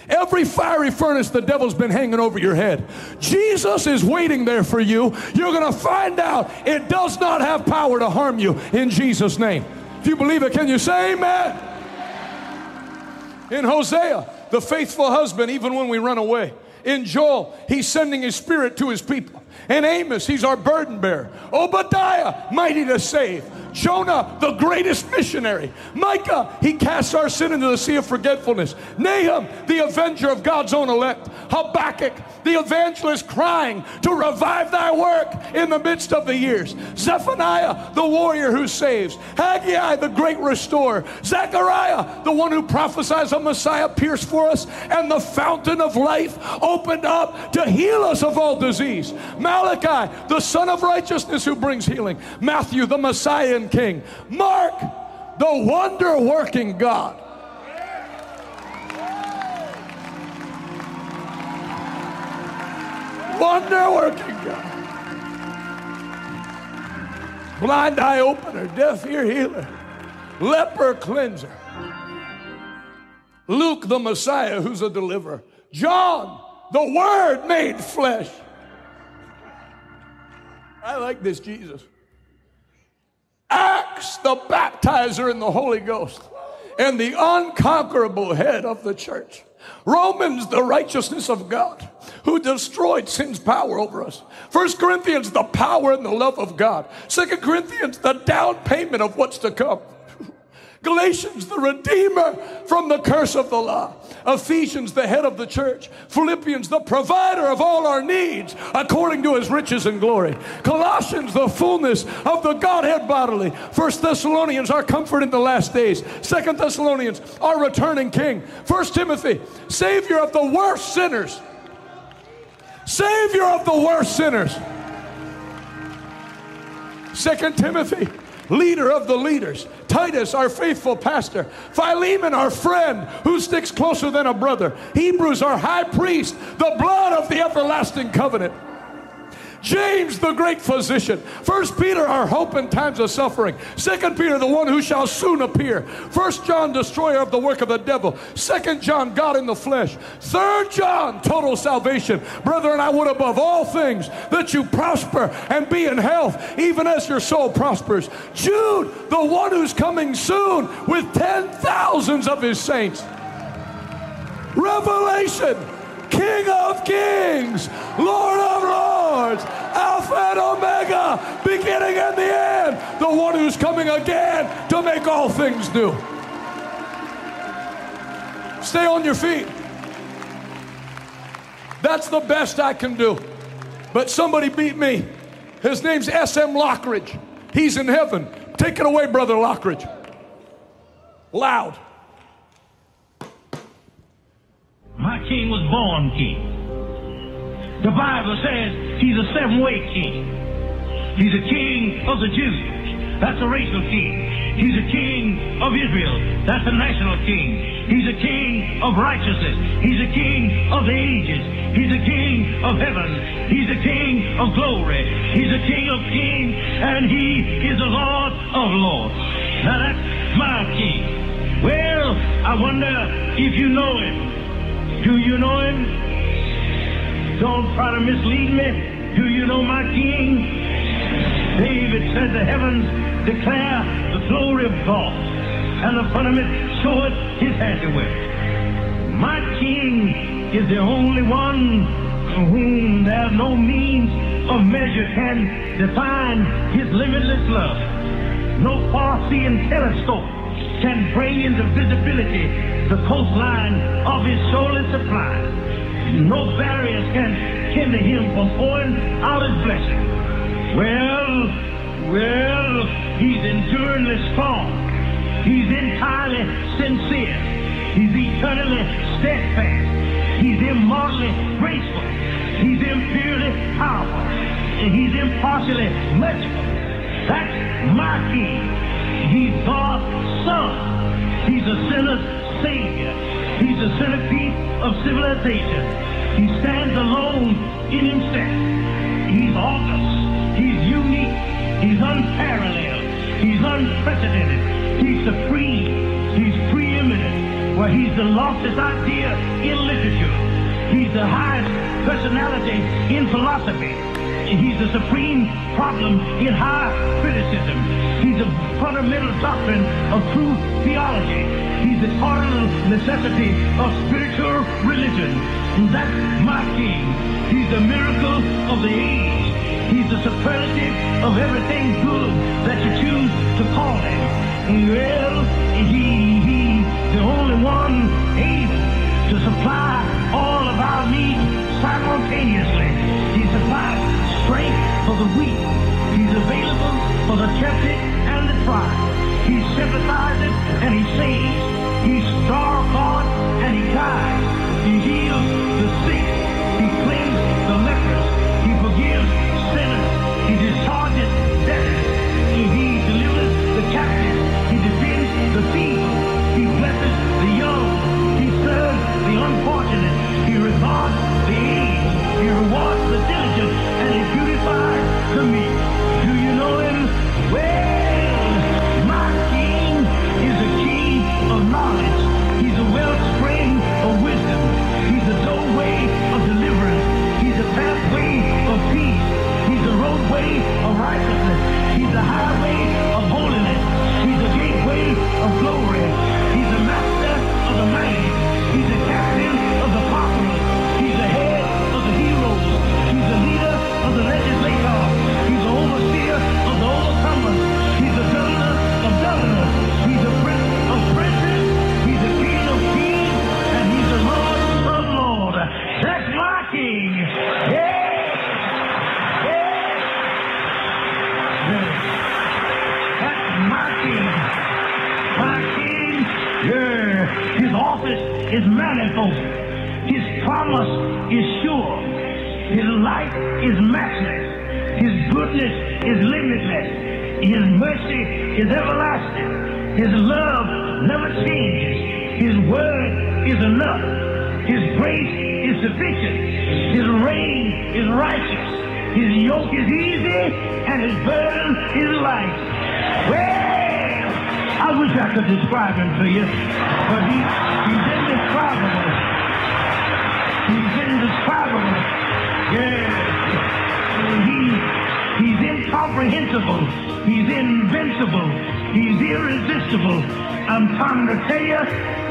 every fiery furnace the devil's been hanging over your head, Jesus is waiting there for you. You're going to find out it does not have power to harm you in Jesus' name. If you believe it, can you say amen? In Hosea, the faithful husband, even when we run away. In Joel, he's sending his spirit to his people. In Amos, he's our burden bearer. Obadiah, mighty to save. Jonah, the greatest missionary. Micah, he casts our sin into the sea of forgetfulness. Nahum, the avenger of God's own elect. Habakkuk, the evangelist crying to revive thy work in the midst of the years. Zephaniah, the warrior who saves. Haggai, the great restorer. Zechariah, the one who prophesies a Messiah pierced for us and the fountain of life opened up to heal us of all disease. Malachi, the son of righteousness who brings healing. Matthew, the Messiah and King. Mark, the wonder working God. Wonder working God. Blind eye opener, deaf ear healer, leper cleanser. Luke, the Messiah, who's a deliverer. John, the Word made flesh. I like this Jesus. Acts, the baptizer in the Holy Ghost, and the unconquerable head of the church. Romans, the righteousness of God, who destroyed sin's power over us. First Corinthians, the power and the love of God. Second Corinthians, the down payment of what's to come. Galatians, the Redeemer from the curse of the law. Ephesians, the head of the church. Philippians, the provider of all our needs according to his riches and glory. Colossians, the fullness of the Godhead bodily. First Thessalonians, our comfort in the last days. Second Thessalonians, our returning king. First Timothy, Savior of the worst sinners. Savior of the worst sinners. Second Timothy, leader of the leaders. Titus, our faithful pastor. Philemon, our friend who sticks closer than a brother. Hebrews, our high priest, the blood of the everlasting covenant. James, the great physician. First Peter, our hope in times of suffering. Second Peter, the one who shall soon appear. First John, destroyer of the work of the devil. Second John, God in the flesh. Third John, total salvation. Brethren, I would above all things that you prosper and be in health, even as your soul prospers. Jude, the one who's coming soon with ten thousands of his saints. Revelation. King of kings, Lord of lords, Alpha and Omega, beginning and the end, the one who's coming again to make all things new. Stay on your feet. That's the best I can do. But somebody beat me. His name's S.M. Lockridge. He's in heaven. Take it away, Brother Lockridge. Loud. My king was born king. The Bible says he's a seven way king. He's a king of the Jews. That's a racial king. He's a king of Israel. That's a national king. He's a king of righteousness. He's a king of the ages. He's a king of heaven. He's a king of glory. He's a king of kings. And he is the Lord of lords. Now that's my king. Well, I wonder if you know him. Do you know him? Don't try to mislead me. Do you know my king? David said the heavens declare the glory of God, and the firmament showeth his handiwork. My King is the only one for whom there no means of measure can define his limitless love. No far-seeing telescope can bring into visibility the coastline of his shoaly supply. No barriers can hinder him from pouring out his blessing. Well, well, he's enduringly strong. He's entirely sincere. He's eternally steadfast. He's immortally graceful. He's imperially powerful. And he's impartially merciful. That's my king. He's God's son. He's a sinner's savior. He's the centerpiece of civilization. He stands alone in himself. He's august. He's unique. He's unparalleled. He's unprecedented. He's supreme. He's preeminent. Well, he's the loftiest idea in literature. He's the highest personality in philosophy. He's the supreme problem in high criticism. He's the fundamental doctrine of true theology. He's the cardinal necessity of spiritual religion. And that's my king. He's the miracle of the age. He's the superlative of everything good that you choose to call him. Well, he, he's the only one able to supply all of our needs simultaneously. He for the weak. He's available for the tempted and the tried. He sympathizes and he saves. He's star God and he guides. He heals the sick. He cleans the lepers. He forgives sinners. He discharges debtors. He, he delivers the captive. He defends the feeble. He blesses the young. He serves the unfortunate. He regards the aged. He rewards is. His promise is sure. His life is matchless. His goodness is limitless. His mercy is everlasting. His love never changes. His word is enough. His grace is sufficient. His reign is righteous. His yoke is easy and his burden is light. Well, I wish I could describe him to you, but he, indescribable. He's indescribable. Yeah. He, he's incomprehensible. He's invincible. He's irresistible. I'm trying to tell you,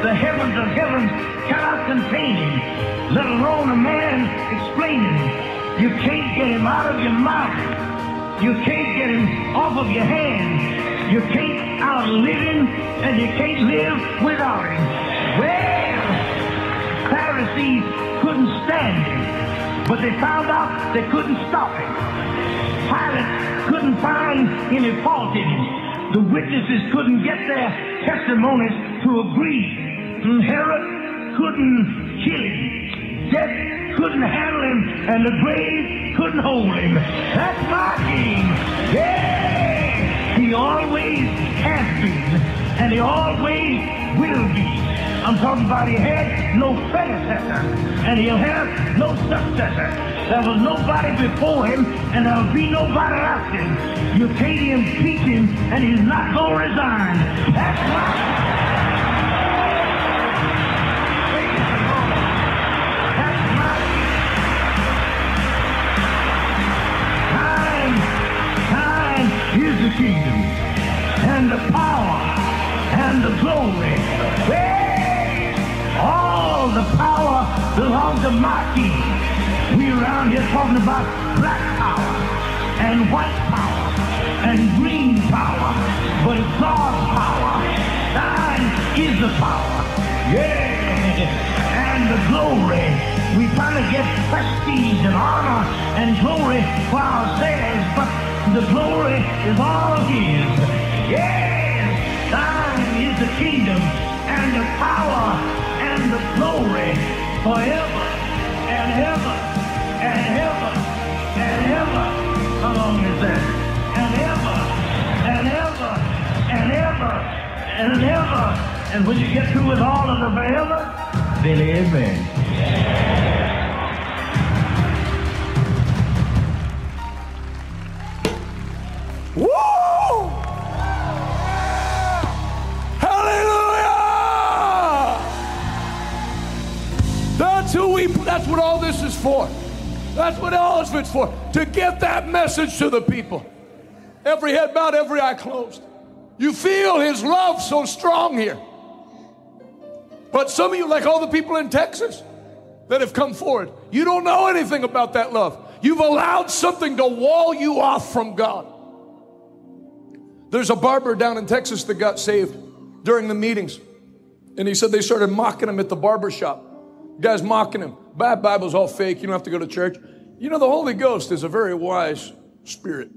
the heavens of heavens cannot contain him, let alone a man explaining him. You can't get him out of your mouth. You can't get him off of your hand. You can't outlive him, and you can't live without him. Well, Pharisees couldn't stand him, but they found out they couldn't stop him. Pilate couldn't find any fault in him. The witnesses couldn't get their testimonies to agree. And Herod couldn't kill him. Death couldn't handle him, and the grave couldn't hold him. That's my king. Yeah! He always has been, and he always will be. I'm talking about he had no predecessor, and he'll have no successor. There was nobody before him, and there'll be nobody after him. You can't impeach him, and he's not going to resign. That's is kingdom and the power and the glory. All the power belongs to my king. We around here talking about black power and white power and green power, but it's God's power. Thine is the power. Yeah, and the glory. We finally get prestige and honor and glory for ourselves, but the glory is all His. Yes, thine is the kingdom and the power the glory forever and ever and ever and ever. How long is that? And ever and ever and ever and ever. And when you get through with all of the forever, then amen. That's what all this is for. That's what all this is for. To get that message to the people. Every head bowed, every eye closed. You feel his love so strong here. But some of you, like all the people in Texas that have come forward, you don't know anything about that love. You've allowed something to wall you off from God. There's a barber down in Texas that got saved during the meetings. And he said they started mocking him at the barber shop. Guys mocking him. Bad Bible's all fake. You don't have to go to church. You know, the Holy Ghost is a very wise spirit.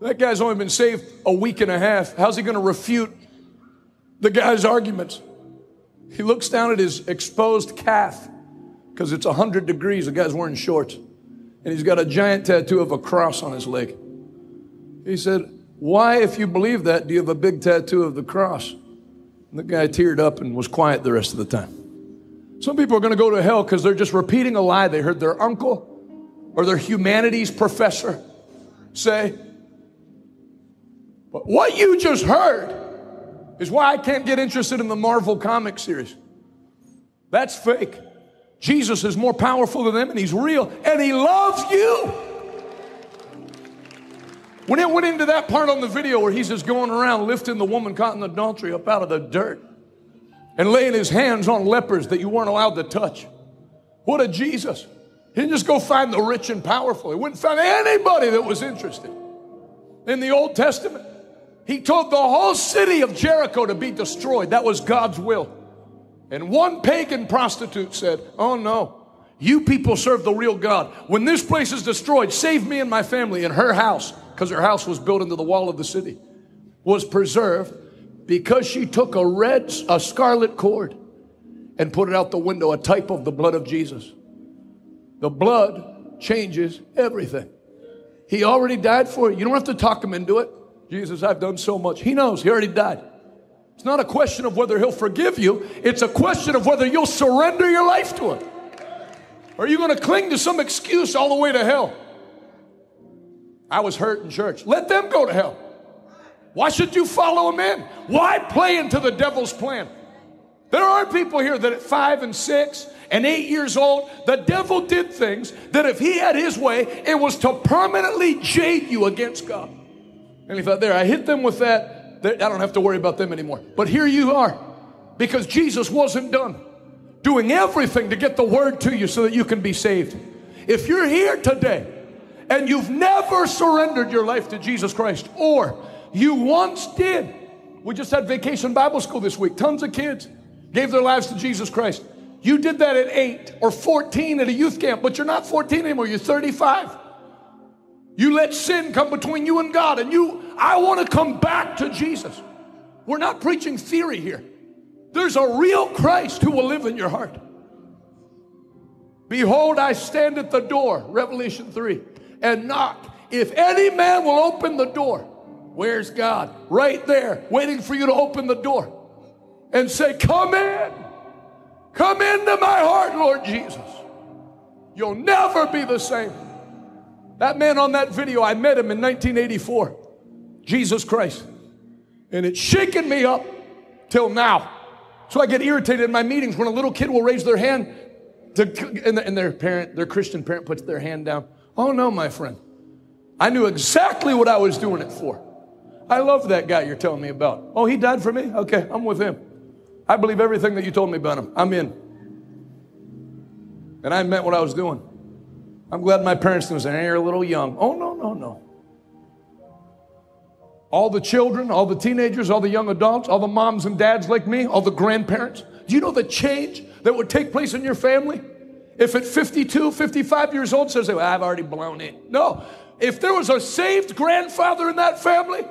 That guy's only been saved a week and a half. How's he going to refute the guy's arguments? He looks down at his exposed calf because it's 100 degrees. The guy's wearing shorts. And he's got a giant tattoo of a cross on his leg. He said, Why, if you believe that, do you have a big tattoo of the cross? And the guy teared up and was quiet the rest of the time. Some people are going to go to hell because they're just repeating a lie they heard their uncle or their humanities professor say. But what you just heard is why I can't get interested in the Marvel comic series. That's fake. Jesus is more powerful than them and he's real and he loves you. When it went into that part on the video where he's just going around lifting the woman caught in adultery up out of the dirt and laying his hands on lepers that you weren't allowed to touch. What a Jesus. He didn't just go find the rich and powerful. He wouldn't find anybody that was interested. In the Old Testament, he told the whole city of Jericho to be destroyed. That was God's will. And one pagan prostitute said, Oh no, you people serve the real God. When this place is destroyed, save me and my family. And her house, because her house was built into the wall of the city, was preserved because she took a red, a scarlet cord and put it out the window, a type of the blood of Jesus. The blood changes everything. He already died for you. You don't have to talk him into it. Jesus, I've done so much. He knows, he already died. It's not a question of whether he'll forgive you, it's a question of whether you'll surrender your life to him. Or are you going to cling to some excuse all the way to hell? I was hurt in church. Let them go to hell. Why should you follow them in? Why play into the devil's plan? There are people here that at five and six and eight years old, the devil did things that if he had his way, it was to permanently jade you against God. And he thought, there, I hit them with that. I don't have to worry about them anymore. But here you are, because Jesus wasn't done doing everything to get the word to you so that you can be saved. If you're here today and you've never surrendered your life to Jesus Christ, or you once did, we just had vacation Bible school this week, tons of kids gave their lives to Jesus Christ. You did that at 8 or 14 at a youth camp, but you're not 14 anymore, you're 35. You let sin come between you and God, and you, I want to come back to Jesus. We're not preaching theory here. There's a real Christ who will live in your heart. Behold, I stand at the door, Revelation 3, and knock. If any man will open the door, where's God? Right there, waiting for you to open the door and say, Come in. Come into my heart, Lord Jesus. You'll never be the same. That man on that video, I met him in 1984. Jesus Christ. And it's shaken me up till now. So I get irritated in my meetings when a little kid will raise their hand to, and, and their parent, their Christian parent puts their hand down. Oh no, my friend. I knew exactly what I was doing it for. I love that guy you're telling me about. Oh, he died for me? Okay, I'm with him. I believe everything that you told me about him. I'm in. And I meant what I was doing. I'm glad my parents knew saying, you're a little young. Oh, no, no, no. All the children, all the teenagers, all the young adults, all the moms and dads like me, all the grandparents. Do you know the change that would take place in your family? If at 52, 55 years old says, well, I've already blown it. No. If there was a saved grandfather in that family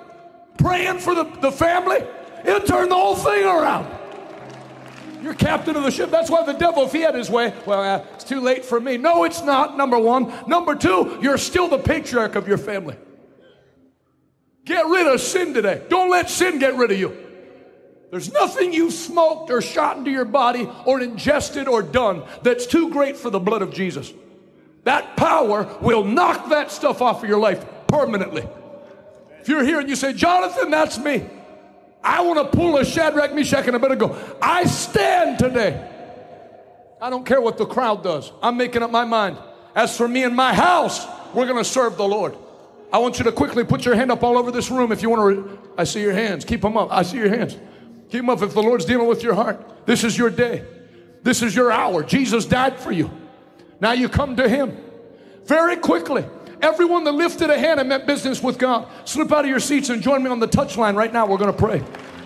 praying for the, the family, it'll turn the whole thing around. You're captain of the ship. That's why the devil, if he had his way, well, uh, it's too late for me. No, it's not, number one. Number two, you're still the patriarch of your family. Get rid of sin today. Don't let sin get rid of you. There's nothing you've smoked or shot into your body or ingested or done that's too great for the blood of Jesus. That power will knock that stuff off of your life permanently. If you're here and you say, Jonathan, that's me. I want to pull a Shadrach, Meshach, and Abednego. I stand today. I don't care what the crowd does. I'm making up my mind. As for me and my house, we're going to serve the Lord. I want you to quickly put your hand up all over this room if you want to. I see your hands. Keep them up. I see your hands. Keep them up if the Lord's dealing with your heart. This is your day. This is your hour. Jesus died for you. Now you come to Him. Very quickly, everyone that lifted a hand and meant business with God, slip out of your seats and join me on the touch line right now. We're going to pray.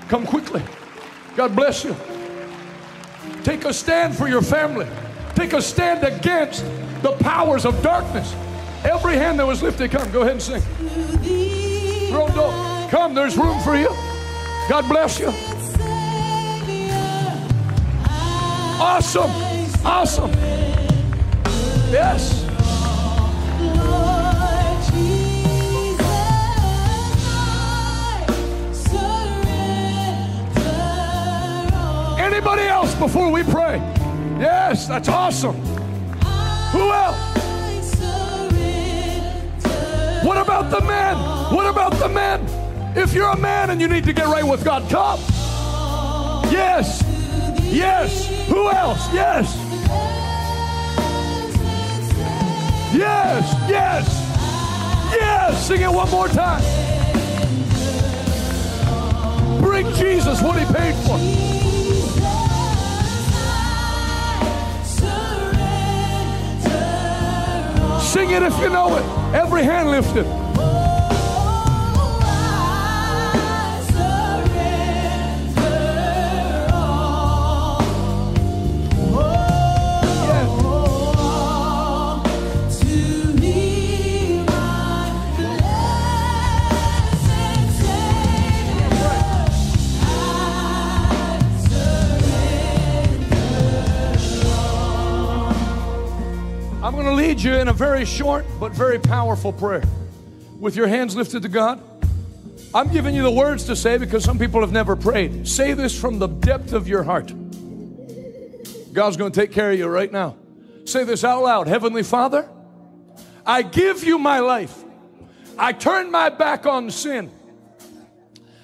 Come quickly. God bless you. Take a stand for your family. Take a stand against the powers of darkness. Every hand that was lifted, come. Go ahead and sing. Come. There's room for you. God bless you. Awesome. Awesome. Yes. Anybody else before we pray? Yes, that's awesome. Who else? What about the men? What about the men? If you're a man and you need to get right with God, come. Yes. Yes. Who else? Yes. Yes. Yes. Yes. Sing it one more time. Bring Jesus what he paid for. Sing it if you know it. Every hand lifted. Going to lead you in a very short but very powerful prayer. With your hands lifted to God, I'm giving you the words to say because some people have never prayed. Say this from the depth of your heart. God's going to take care of you right now. Say this out loud Heavenly Father, I give you my life. I turn my back on sin.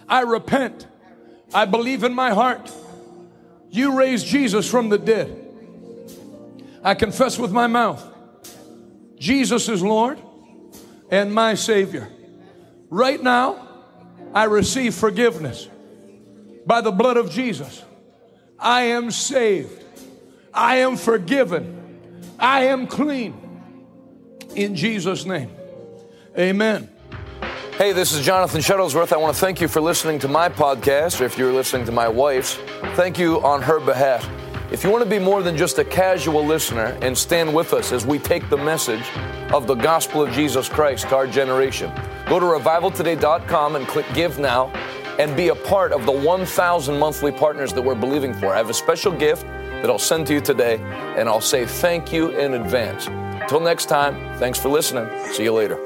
I repent. I believe in my heart. You raised Jesus from the dead. I confess with my mouth Jesus is Lord and my Savior. Right now, I receive forgiveness by the blood of Jesus. I am saved. I am forgiven. I am clean. In Jesus' name, amen. Hey, this is Jonathan Shuttlesworth. I want to thank you for listening to my podcast, or if you're listening to my wife's, thank you on her behalf. If you want to be more than just a casual listener and stand with us as we take the message of the gospel of Jesus Christ to our generation, go to revivaltoday.com and click Give Now and be a part of the 1,000 monthly partners that we're believing for. I have a special gift that I'll send to you today, and I'll say thank you in advance. Until next time, thanks for listening. See you later.